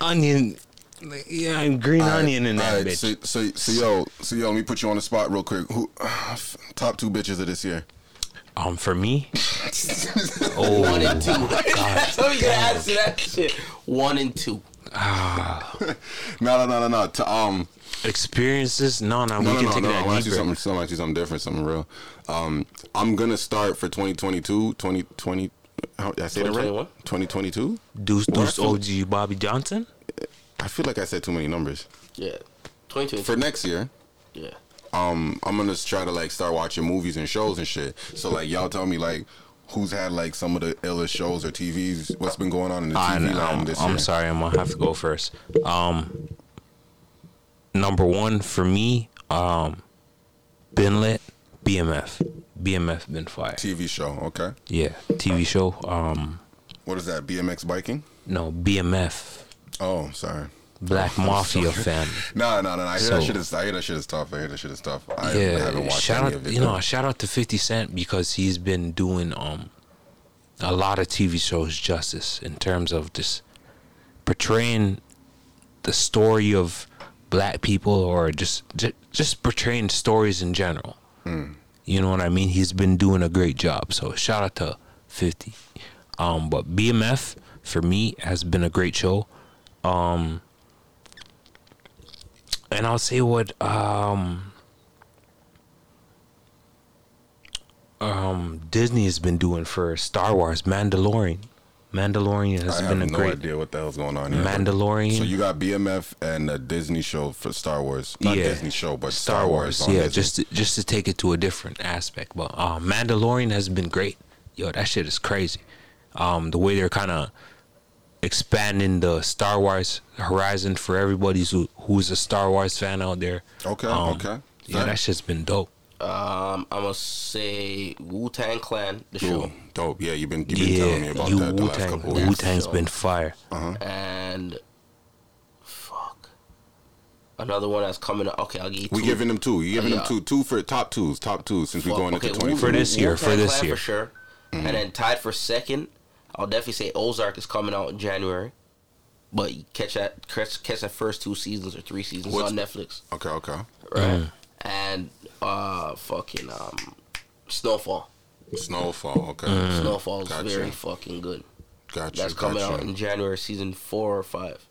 Speaker 4: onion, like, yeah, green
Speaker 1: all right,
Speaker 4: onion in that
Speaker 1: all right,
Speaker 4: bitch.
Speaker 1: So, so, so yo, so yo, let me put you on the spot real quick. Who top two bitches of this year?
Speaker 4: Um, for me, oh
Speaker 5: One and two.
Speaker 4: God,
Speaker 5: so you gotta answer that shit. One and two.
Speaker 4: ah,
Speaker 1: No, no, no, no, no. To, um,
Speaker 4: experiences. No, no,
Speaker 1: no,
Speaker 4: we
Speaker 1: no,
Speaker 4: can
Speaker 1: no,
Speaker 4: take
Speaker 1: no. I
Speaker 4: that
Speaker 1: want to
Speaker 4: deeper.
Speaker 1: something. I want to something different, something real. Um, I'm gonna start for 2022, 2020, How, did I say that right? 2022.
Speaker 4: Deuce
Speaker 1: Well,
Speaker 4: Deuce
Speaker 1: feel-
Speaker 4: OG Bobby Johnson.
Speaker 1: I feel like I said too many numbers.
Speaker 5: Yeah. 2022.
Speaker 1: For next year,
Speaker 5: Yeah.
Speaker 1: um, I'm gonna try to like start watching movies and shows and shit. So like y'all tell me like who's had like some of the illest shows or TVs. What's been going on in the
Speaker 4: I
Speaker 1: TV
Speaker 4: know.
Speaker 1: land this
Speaker 4: I'm
Speaker 1: year?
Speaker 4: sorry, I'm gonna have to go first. Um, number one for me, um, been lit, BMF. BMF been fire.
Speaker 1: TV show. Okay.
Speaker 4: Yeah, TV show. Um,
Speaker 1: What is that? BMX biking?
Speaker 4: no, BMF,
Speaker 1: Oh, sorry.
Speaker 4: Black Mafia family.
Speaker 1: No, no, no. I hear
Speaker 4: So-
Speaker 1: that shit is. I hear that shit is tough. I hear that shit is tough. I
Speaker 4: yeah,
Speaker 1: haven't watched
Speaker 4: shout
Speaker 1: any
Speaker 4: out,
Speaker 1: of it.
Speaker 4: you know, shout out to Fifty Cent because he's been doing um a lot of TV shows justice in terms of just portraying the story of black people or just just, just portraying stories in general.
Speaker 1: Hmm.
Speaker 4: You know what I mean? He's been doing a great job. So shout out to Fifty. Um, but BMF for me has been a great show. Um, and I'll say what um um Disney has been doing for Star Wars Mandalorian. Mandalorian has
Speaker 1: I
Speaker 4: been
Speaker 1: have
Speaker 4: a
Speaker 1: no
Speaker 4: great
Speaker 1: idea what the hell's going on here.
Speaker 4: Mandalorian.
Speaker 1: So you got BMF and a Disney show for Star Wars. Not
Speaker 4: Yeah.
Speaker 1: Disney show, but
Speaker 4: Star Wars.
Speaker 1: on
Speaker 4: yeah,
Speaker 1: Disney.
Speaker 4: just to, just to take it to a different aspect. But uh, Mandalorian has been great. Yo, that shit is crazy. Um, the way they're kind of expanding the Star Wars horizon for everybody who who's a Star Wars fan out there.
Speaker 1: Okay,
Speaker 4: Um,
Speaker 1: okay.
Speaker 4: Yeah, that shit's been dope.
Speaker 5: Um, I'm gonna say Wu Tang Clan, the show,
Speaker 1: dope. Yeah, you've been you've been telling me about
Speaker 4: you
Speaker 1: that the last couple of
Speaker 4: Wu
Speaker 1: weeks.
Speaker 4: Tang's
Speaker 5: So-
Speaker 4: been fire.
Speaker 1: Uh-huh.
Speaker 5: and fuck, another one that's coming. up. Okay, I'll give you.
Speaker 1: We
Speaker 5: two.
Speaker 1: giving them two. You giving them
Speaker 5: Yeah.
Speaker 1: two, two for top twos, top twos since we're going
Speaker 5: okay,
Speaker 1: into twenty
Speaker 4: For this year,
Speaker 5: Wu-Tang
Speaker 4: for this
Speaker 5: Clan
Speaker 4: year.
Speaker 5: for sure.
Speaker 1: Mm-hmm.
Speaker 5: And then tied for second, I'll definitely say Ozark is coming out in January. But catch that catch, catch that first two seasons or three seasons
Speaker 1: What's-
Speaker 5: on Netflix,
Speaker 1: Okay, okay.
Speaker 5: right? And uh, fucking um, Snowfall.
Speaker 1: Snowfall. Okay.
Speaker 5: Snowfall is
Speaker 1: Gotcha.
Speaker 5: very fucking good.
Speaker 1: Gotcha.
Speaker 5: That's coming
Speaker 1: gotcha.
Speaker 5: out in January, season four or five.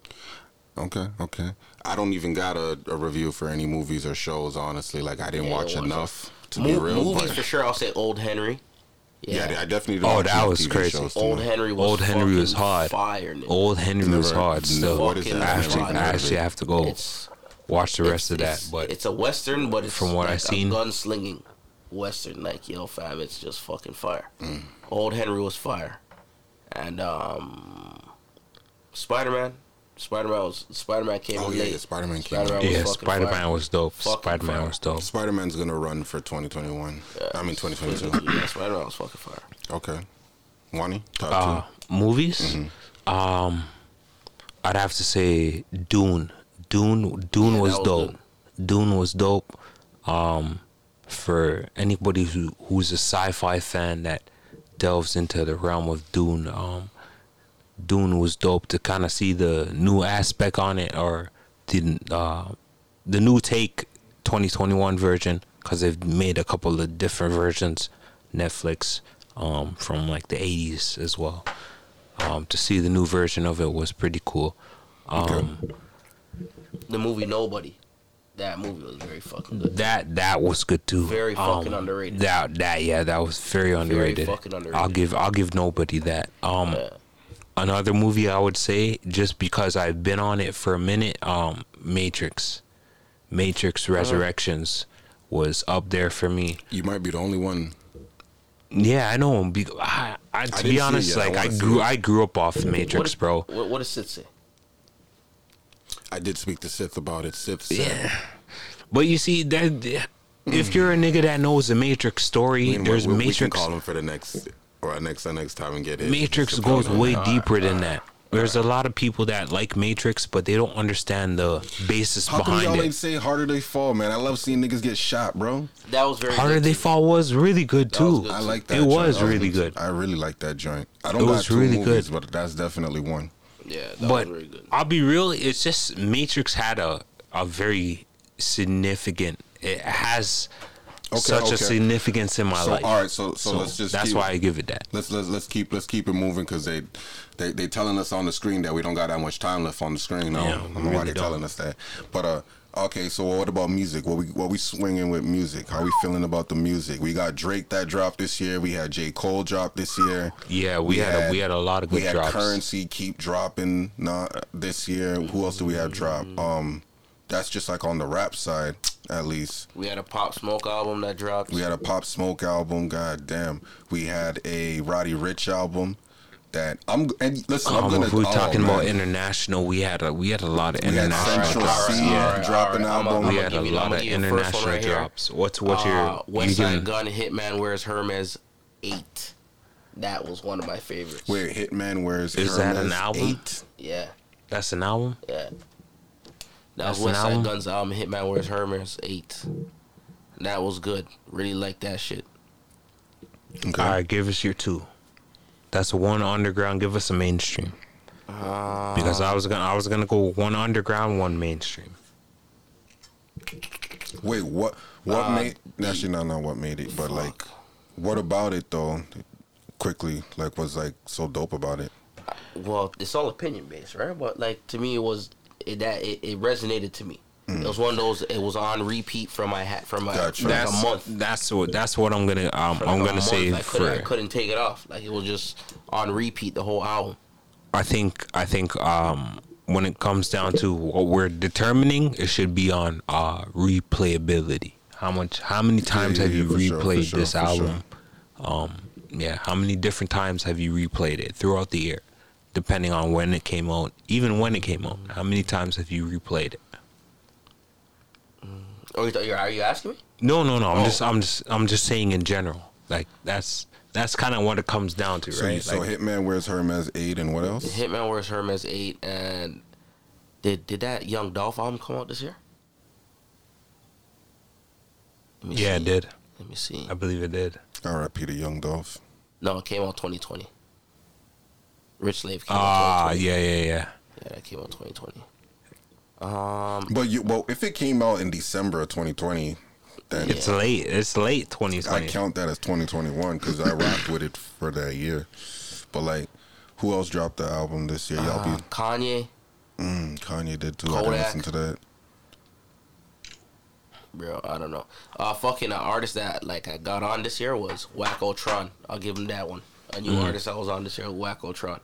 Speaker 1: Okay, okay. I don't even got a, a review for any movies or shows. Honestly, like I didn't
Speaker 5: Yeah,
Speaker 1: watch
Speaker 5: watch
Speaker 1: enough to
Speaker 5: Mo-
Speaker 1: be real.
Speaker 5: movies
Speaker 1: but
Speaker 5: for sure. I'll say Old Henry.
Speaker 1: yeah, I definitely. Didn't
Speaker 4: Oh, that was
Speaker 1: TV
Speaker 4: crazy.
Speaker 5: Old. Henry was
Speaker 4: Old Henry was
Speaker 5: fucking
Speaker 4: hard.
Speaker 5: Fire, nigga.
Speaker 4: Old Henry was
Speaker 1: Never-
Speaker 4: hard. Still,
Speaker 1: what is
Speaker 5: Fucking
Speaker 1: that?
Speaker 4: I actually,
Speaker 5: fire.
Speaker 4: I actually have to go
Speaker 5: It's
Speaker 4: watch the rest of that. But
Speaker 5: it's a western, but it's
Speaker 4: from what I
Speaker 5: like
Speaker 4: seen-
Speaker 5: a gunslinging western. Like yo, fam, it's just fucking fire.
Speaker 1: Mm.
Speaker 5: Old Henry was fire, and um, Spider Man. Spider Man was Spider Man came
Speaker 1: Oh yeah,
Speaker 5: late.
Speaker 1: yeah Spider-Man came
Speaker 5: Spider-Man
Speaker 1: out.
Speaker 4: yeah, Spider Man was dope. Spider Man was dope.
Speaker 1: Spider Man's gonna run for 2021. I mean 2022.
Speaker 5: Yeah, Spider Man was fucking fire.
Speaker 1: Okay. Wani, top
Speaker 4: Uh, movies.
Speaker 1: Mm-hmm.
Speaker 4: Um, I'd have to say Dune. Dune. Dune
Speaker 5: Yeah,
Speaker 4: was
Speaker 5: was
Speaker 4: dope. Dune was dope. Um, for anybody who who's a sci-fi fan that delves into the realm of Dune, um, Dune was dope to kind of see the new aspect on it or the uh, the new take 2021 version because they've made a couple of different versions Netflix um, from like the 80s as well. Um, to see the new version of it was pretty cool. Um,
Speaker 5: The movie Nobody. That movie was very fucking good.
Speaker 4: That that was good too.
Speaker 5: Very fucking
Speaker 4: Um,
Speaker 5: underrated.
Speaker 4: That that yeah, that was very underrated.
Speaker 5: fucking underrated.
Speaker 4: I'll give I'll give nobody that. Um, another movie I would say just because I've been on it for a minute. Um, Matrix, Matrix Resurrections was up there for me.
Speaker 1: You might be the only one.
Speaker 4: Yeah, I know. Be- I, I, to
Speaker 1: didn't
Speaker 4: be honest,
Speaker 1: yet. I
Speaker 4: like I, grew. I grew up off Matrix,
Speaker 5: what,
Speaker 4: bro.
Speaker 5: What, what does it say?
Speaker 1: I did speak to Sith about it. Sith said,
Speaker 4: Yeah. But you see that if you're a nigga that knows the Matrix story,
Speaker 1: we,
Speaker 4: there's
Speaker 1: we, we can
Speaker 4: Matrix.
Speaker 1: call him for the next or next uh, next time and get it.
Speaker 4: Matrix goes way deeper than that. There's a lot of people that like Matrix, but they don't understand the basis
Speaker 1: How come
Speaker 4: behind
Speaker 1: y'all
Speaker 4: it.
Speaker 1: ain't say harder they fall, man? I love seeing niggas get shot, bro.
Speaker 5: That was very
Speaker 4: Harder
Speaker 5: good
Speaker 4: They
Speaker 5: too.
Speaker 4: Fall was really good too.
Speaker 1: I like that.
Speaker 4: It
Speaker 1: joint.
Speaker 4: was
Speaker 1: That
Speaker 4: really good.
Speaker 1: I really like that joint. I don't
Speaker 4: It
Speaker 1: got
Speaker 4: was
Speaker 1: two
Speaker 4: really
Speaker 1: movies,
Speaker 4: good.
Speaker 1: but that's definitely one.
Speaker 5: Yeah, that
Speaker 4: but
Speaker 5: was very good.
Speaker 4: I'll be real. It's just Matrix had a a very significant. It has
Speaker 1: Okay,
Speaker 4: such
Speaker 1: okay.
Speaker 4: a significance in my
Speaker 1: so
Speaker 4: life.
Speaker 1: all right, so, so let's just
Speaker 4: that's
Speaker 1: keep,
Speaker 4: why I give it that.
Speaker 1: let's let's let's keep let's keep it moving because they they they telling us on the screen that we don't got that much time left on the screen. No,
Speaker 4: Yeah,
Speaker 1: I don't
Speaker 4: we
Speaker 1: know why
Speaker 4: don't.
Speaker 1: telling us that. But uh, Okay, so what about music? What we what we swinging with music? How we feeling about the music? We got Drake that dropped this year. We had J Cole drop this year.
Speaker 4: Yeah, we, had, a, we had a lot of
Speaker 1: we
Speaker 4: good
Speaker 1: had
Speaker 4: drops.
Speaker 1: Curren$y keep dropping not this year. Who else do we have drop? Um, that's just like on the rap side, at least.
Speaker 5: We had a Pop Smoke album that dropped.
Speaker 1: We had a Pop Smoke album. God damn. We had a Roddy Ricch album. That I'm and listen. I'm
Speaker 4: Um,
Speaker 1: gonna.
Speaker 4: if we're
Speaker 1: oh,
Speaker 4: talking about international, we had a we had a lot of
Speaker 1: We
Speaker 4: international drops.
Speaker 1: C
Speaker 4: yeah,
Speaker 1: dropping album.
Speaker 4: we had a lot of international drops. What's what's your
Speaker 5: uh, West
Speaker 4: you
Speaker 5: Gun Hitman Wears Hermes eight. That was one of my favorites.
Speaker 1: Where Hitman wears
Speaker 4: Is that an album?
Speaker 1: eight.
Speaker 5: Yeah,
Speaker 4: That's an album.
Speaker 5: yeah. That
Speaker 4: That's
Speaker 5: was
Speaker 4: an
Speaker 5: West Side
Speaker 4: album?
Speaker 5: Gun's album Hitman Wears Hermes eight. That was good. Really like that shit.
Speaker 1: Okay.
Speaker 4: All right, give us your two. That's one underground. Give us a mainstream.
Speaker 5: Uh,
Speaker 4: Because I was gonna I was gonna go one underground, one mainstream.
Speaker 1: Wait, what? What
Speaker 5: Uh,
Speaker 1: made? Actually, no, not what made it, but like, what about it though? Quickly, like, was like so dope about it.
Speaker 5: well, it's all opinion based, right? But like to me, it was it, that it, it resonated to me. It was one of those. It was on repeat from my hat from my
Speaker 1: Mm. Gotcha.
Speaker 5: for like
Speaker 4: That's
Speaker 5: a month.
Speaker 4: That's what that's what I'm gonna um,
Speaker 5: like
Speaker 4: I'm gonna say
Speaker 5: I couldn't, I
Speaker 4: for.
Speaker 5: couldn't take it off. Like it was just on repeat the whole album.
Speaker 4: I think I think um when it comes down to what we're determining, it should be on uh replayability. How much? How many times
Speaker 1: yeah,
Speaker 4: have you
Speaker 1: for sure,
Speaker 4: replayed
Speaker 1: sure,
Speaker 4: this
Speaker 1: for
Speaker 4: album? Um, yeah. How many different times have you replayed it throughout the year, depending on when it came out? Even when it came out, how many times have you replayed it?
Speaker 5: Oh, you th- are you asking me?
Speaker 4: No, no, no. I'm
Speaker 5: Oh.
Speaker 4: just, I'm just, I'm just saying in general. Like that's that's kind of what it comes down to,
Speaker 1: So,
Speaker 4: right?
Speaker 1: so
Speaker 4: Like,
Speaker 1: Hitman wears Hermes eight, and what else?
Speaker 5: Hitman Wears Hermes eight, and did did that Young Dolph album come out this year? Let me
Speaker 4: yeah, it did.
Speaker 5: Let me see.
Speaker 4: I believe it did.
Speaker 1: R.I.P. to Young Dolph.
Speaker 5: No, it came out 2020. Rich Slave came
Speaker 4: Ah,
Speaker 5: out 2020.
Speaker 4: yeah, yeah, yeah.
Speaker 5: Yeah, that came out 2020. Um,
Speaker 1: But you, well, if it came out in December of 2020, then
Speaker 4: It's late. It's late
Speaker 1: I
Speaker 4: 2020.
Speaker 1: count that as 2021 because I rocked with it for that year. But like, who else dropped the album this year? Y'all
Speaker 5: uh,
Speaker 1: be
Speaker 5: Kanye,
Speaker 1: mm, Kanye did too. I didn't
Speaker 5: Kodak.
Speaker 1: listen to that.
Speaker 5: bro, I don't know. Uh, fucking uh, artist that like I got on this year was Wacko Tron. I'll give him that one. A new
Speaker 4: Mhm.
Speaker 5: artist I was on this year, Wacko Tron.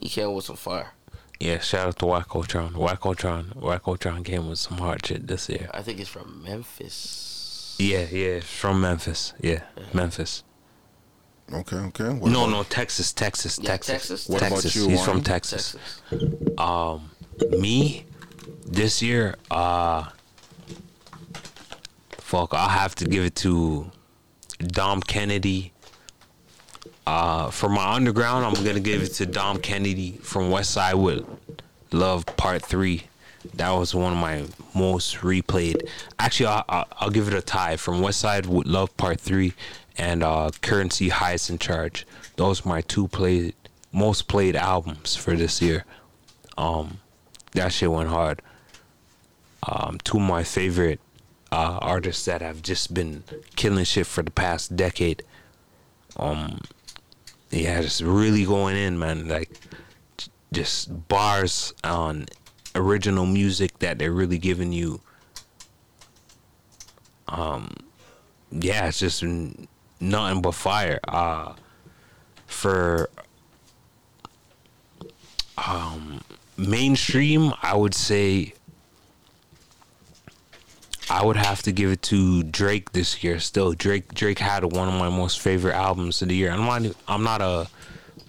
Speaker 5: He came with some fire.
Speaker 4: Yeah, shout out to Wackotron. Wackotron. Wackotron came with some hard shit this year.
Speaker 5: I think it's from Memphis.
Speaker 4: Yeah, yeah, from Memphis. Yeah, Memphis.
Speaker 1: Okay, okay. What
Speaker 4: no, no, Texas, Texas,
Speaker 5: Yeah,
Speaker 4: Texas.
Speaker 5: Texas.
Speaker 1: What about you,
Speaker 4: He's
Speaker 1: Juan?
Speaker 4: from Texas. Um, me, this year, uh, fuck, I'll have to give it to Dom Kennedy. Uh, for my underground, I'm gonna give it to Dom Kennedy from West Side with Love Part Three. That was one of my most replayed. Actually, I'll, I'll, I'll give it a tie from West Side with Love Part Three and uh, Curren$y Highest in Charge. Those are my two played most played albums for this year. Um, that shit went hard. Um, two of my favorite uh, artists that have just been killing shit for the past decade. Um, yeah, just really going in, man. Like, just bars on original music that they're really giving you. Um, yeah, it's just nothing but fire. Uh, for um mainstream, I would say I would have to give it to Drake this year. Still, Drake Drake had one of my most favorite albums of the year. I'm not I'm not a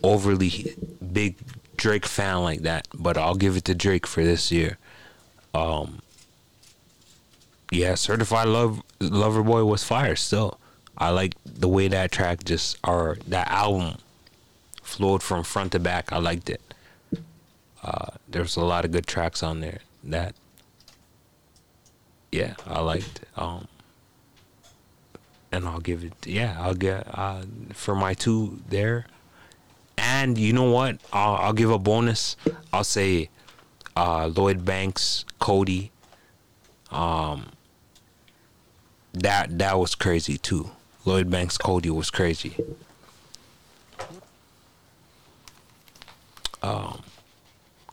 Speaker 4: overly big Drake fan like that, but I'll give it to Drake for this year. Um, yeah, Certified Love Lover Boy was fire. Still, I like the way that track just or that album flowed from front to back. I liked it. Uh, there's a lot of good tracks on there that yeah, I liked. Um, and I'll give it. Yeah, I'll get uh, for my two there. And you know what? I'll, I'll give a bonus. I'll say uh, Lloyd Banks, Cody. Um, that that was crazy too. Lloyd Banks, Cody was crazy. Um,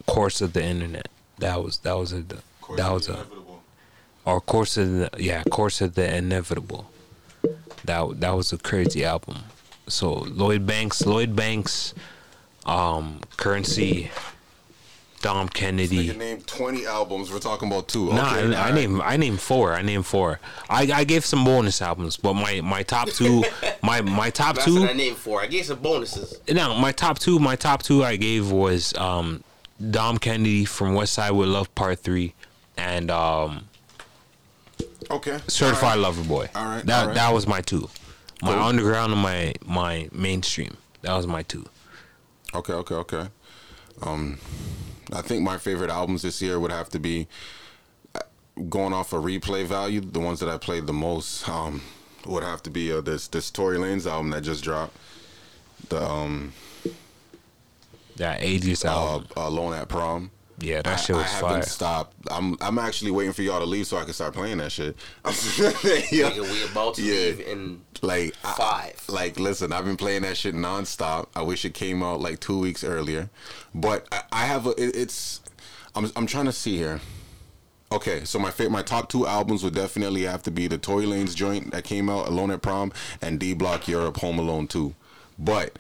Speaker 4: course of the internet. That was that was a that was a or Course of the yeah, Course of the Inevitable. That that was a crazy album. So Lloyd Banks, Lloyd Banks, um, Curren$y, Dom
Speaker 1: Nigga
Speaker 4: Kennedy.
Speaker 1: named 20 albums. We're talking about two.
Speaker 4: Nah,
Speaker 1: Okay,
Speaker 4: I, I
Speaker 1: alright.
Speaker 4: named I named four. I named four. I, I gave some bonus albums, but my, my top two, my my top
Speaker 5: That's
Speaker 4: two.
Speaker 5: I named for. I gave some bonuses.
Speaker 4: No, my top two, my top two I gave was um, Dom Kennedy from West Side with Love Part Three, and um,
Speaker 1: Okay.
Speaker 4: Certified
Speaker 1: Alright.
Speaker 4: Lover Boy.
Speaker 1: All right,
Speaker 4: that
Speaker 1: all right.
Speaker 4: that was my two. My
Speaker 1: Cool.
Speaker 4: underground and my my mainstream. That was my two.
Speaker 1: Okay, okay, okay. Um, I think my favorite albums this year would have to be uh, going off of replay value. The ones that I played the most um, would have to be uh, this this Tory Lanez album that just dropped. The um,
Speaker 4: That Aegis
Speaker 1: uh,
Speaker 4: album.
Speaker 1: uh, Alone at Prom.
Speaker 4: Yeah, that
Speaker 1: I,
Speaker 4: shit was
Speaker 1: I haven't
Speaker 4: fire.
Speaker 1: stopped. I'm I'm actually waiting for y'all to leave so I can start playing that shit. Yeah.
Speaker 5: Nigga, we about to
Speaker 1: Yeah.
Speaker 5: leave in
Speaker 1: like I-
Speaker 5: five.
Speaker 1: like listen i've been playing that shit nonstop i wish it came out like two weeks earlier but i, I have a it, it's I'm, I'm trying to see here okay so my fa- my top two albums would definitely have to be the tory lanez joint that came out alone at prom and d block europe home alone 2 but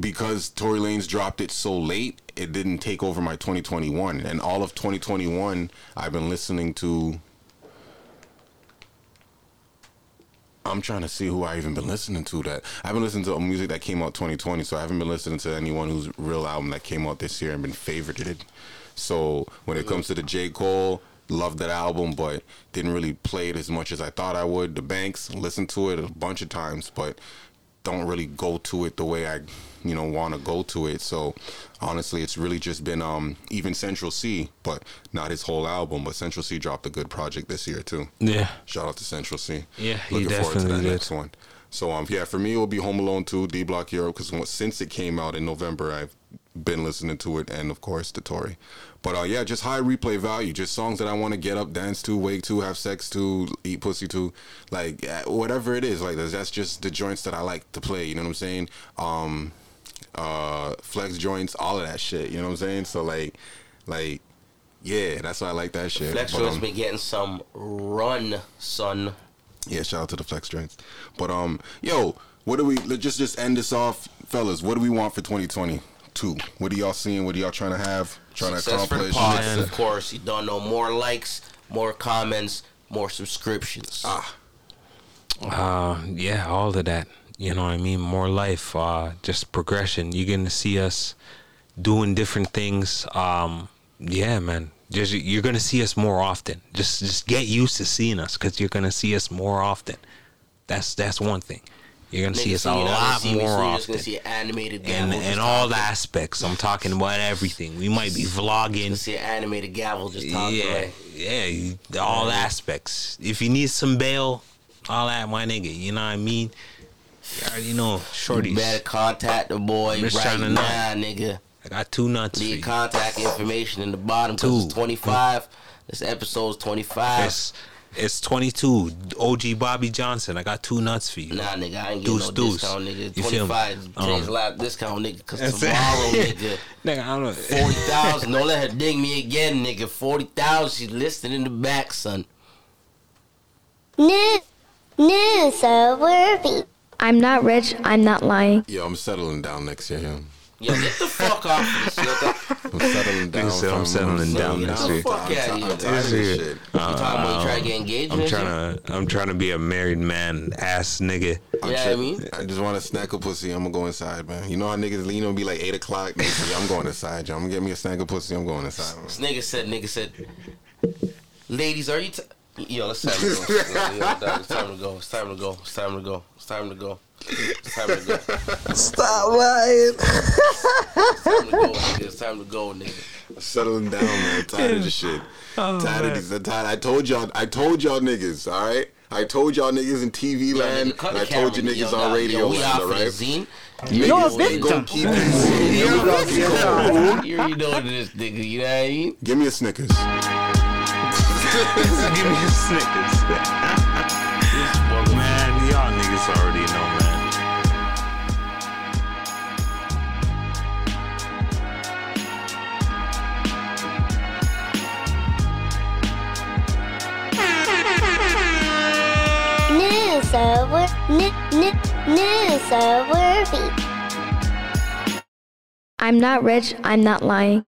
Speaker 1: because Tory Lanez dropped it so late, it didn't take over my 2021. And all of 2021, I've been listening to I'm trying to see who I even been listening to. That I've been listening to a music that came out 2020, so I haven't been listening to anyone whose real album that came out this year and been favorited. So when it comes to the J Cole, loved that album, but didn't really play it as much as I thought I would. The Banks, listened to it a bunch of times, but don't really go to it the way I, you know, want to go to it. So honestly, it's really just been um even Central Cee, but not his whole album. But Central Cee dropped a good project this year too.
Speaker 4: Yeah.
Speaker 1: Shout out to Central Cee.
Speaker 4: Yeah, he
Speaker 1: looking forward to that
Speaker 4: did.
Speaker 1: next one. So um yeah, for me it will be Home Alone 2, D Block Europe, because since it came out in November, I've been listening to it, and of course the Tory. But uh, yeah, just high replay value, just songs that I want to get up, dance to, wake to, have sex to, eat pussy to, like uh, whatever it is. Like that's- just the joints that I like to play. You know what I'm saying? Um, uh, flex joints, all of that shit. You know what I'm saying? So like, like, yeah, that's why I like that shit.
Speaker 5: Flex Joint's
Speaker 1: um,
Speaker 5: been getting some run, son.
Speaker 1: yeah, shout out to the flex joints. But um, yo, what do we? Let's just just end this off, fellas. What do we want for 2022? What are y'all seeing? What are y'all trying to have? Trying
Speaker 5: Success
Speaker 1: to
Speaker 5: for the
Speaker 1: accomplish?
Speaker 5: pod, of course. You don't know more likes, more comments, more subscriptions.
Speaker 1: Ah,
Speaker 4: Uh, yeah, all of that. You know what I mean? More life, uh, just progression. You're gonna see us doing different things. Um, yeah, man. Just you're gonna see us more often. Just just get used to seeing us, cause you're gonna see us more often. That's that's one thing. You're gonna see
Speaker 5: Niggas
Speaker 4: us a
Speaker 5: see now
Speaker 4: lot more
Speaker 5: you're
Speaker 4: often.
Speaker 5: gonna see an animated gavel.
Speaker 4: And and all
Speaker 5: talking.
Speaker 4: aspects. I'm talking about everything. We might be vlogging.
Speaker 5: see an animated gavel just talking.
Speaker 4: Yeah,
Speaker 5: Like,
Speaker 4: yeah, all aspects. If you need some bail, all that, my nigga. You know what I mean? You already know,
Speaker 5: you better contact the boy
Speaker 4: I'm just
Speaker 5: right
Speaker 4: to know.
Speaker 5: now, nigga.
Speaker 4: I got two nuts
Speaker 5: Need contact information in the bottom
Speaker 4: Two.
Speaker 5: it's 25. This episode's 25.
Speaker 4: It's it's 22. OG Bobby Johnson. I got two nuts for you.
Speaker 5: Nah, nigga, I ain't getting
Speaker 4: Deuce,
Speaker 5: no
Speaker 4: deuce.
Speaker 5: discount, nigga.
Speaker 4: You feel me?
Speaker 5: 25
Speaker 4: Um,
Speaker 5: change lap discount, nigga, because
Speaker 4: That's it.
Speaker 5: tomorrow, nigga,
Speaker 4: Nigga, I don't know.
Speaker 5: 40,000. Don't let her ding me again, nigga. 40,000. She's listed in the back, son.
Speaker 3: New, new, so worthy.
Speaker 2: I'm not rich. I'm not lying.
Speaker 1: yo, I'm settling down next year. Yo.
Speaker 5: Yo, get the fuck off this. Yo, the,
Speaker 1: I'm settling down.
Speaker 4: said I'm
Speaker 1: fam.
Speaker 4: settling down
Speaker 5: get
Speaker 4: next year.
Speaker 5: fuck out of
Speaker 1: I'm
Speaker 5: here.
Speaker 1: tired of this shit.
Speaker 5: You talking about you try to get uh, engaged?
Speaker 4: I'm trying to I'm trying to be a married man ass nigga.
Speaker 1: I'm
Speaker 5: Yeah, I mean?
Speaker 1: I just want to snack a pussy. I'm gonna go inside, man. You know how niggas, you know, be like eight o'clock. Niggas, I'm going inside. yo. I'm gonna get me a snack of pussy. I'm going inside. man.
Speaker 5: This nigga said, nigga said, ladies, are you? T-? Yo, it's time to go. Yo, yo, dog, it's time to go. It's time to go. It's time to go. It's time to go. It's time to go.
Speaker 4: Stop lying.
Speaker 5: It's time to go, nigga. It's time to go, nigga.
Speaker 1: Settling down, man. Tired of this shit. tired of these. I'm tired. I told y'all. I told y'all niggas. All right. I told y'all niggas in TV
Speaker 5: Yo,
Speaker 1: land,
Speaker 5: nigga,
Speaker 1: and I told you
Speaker 5: camera.
Speaker 1: niggas on radio
Speaker 5: yo, we
Speaker 1: land.
Speaker 5: out
Speaker 1: All
Speaker 5: for the
Speaker 1: right.
Speaker 5: zine.
Speaker 1: Niggas ain't gonna keep it.
Speaker 5: You
Speaker 1: Niggas gonna keep it.
Speaker 5: you already know this, nigga. You know what I mean?
Speaker 1: Give me a Snickers.
Speaker 4: Give me a Snickers.
Speaker 6: New, new, new, so worthy.
Speaker 2: I'm not rich, I'm not lying.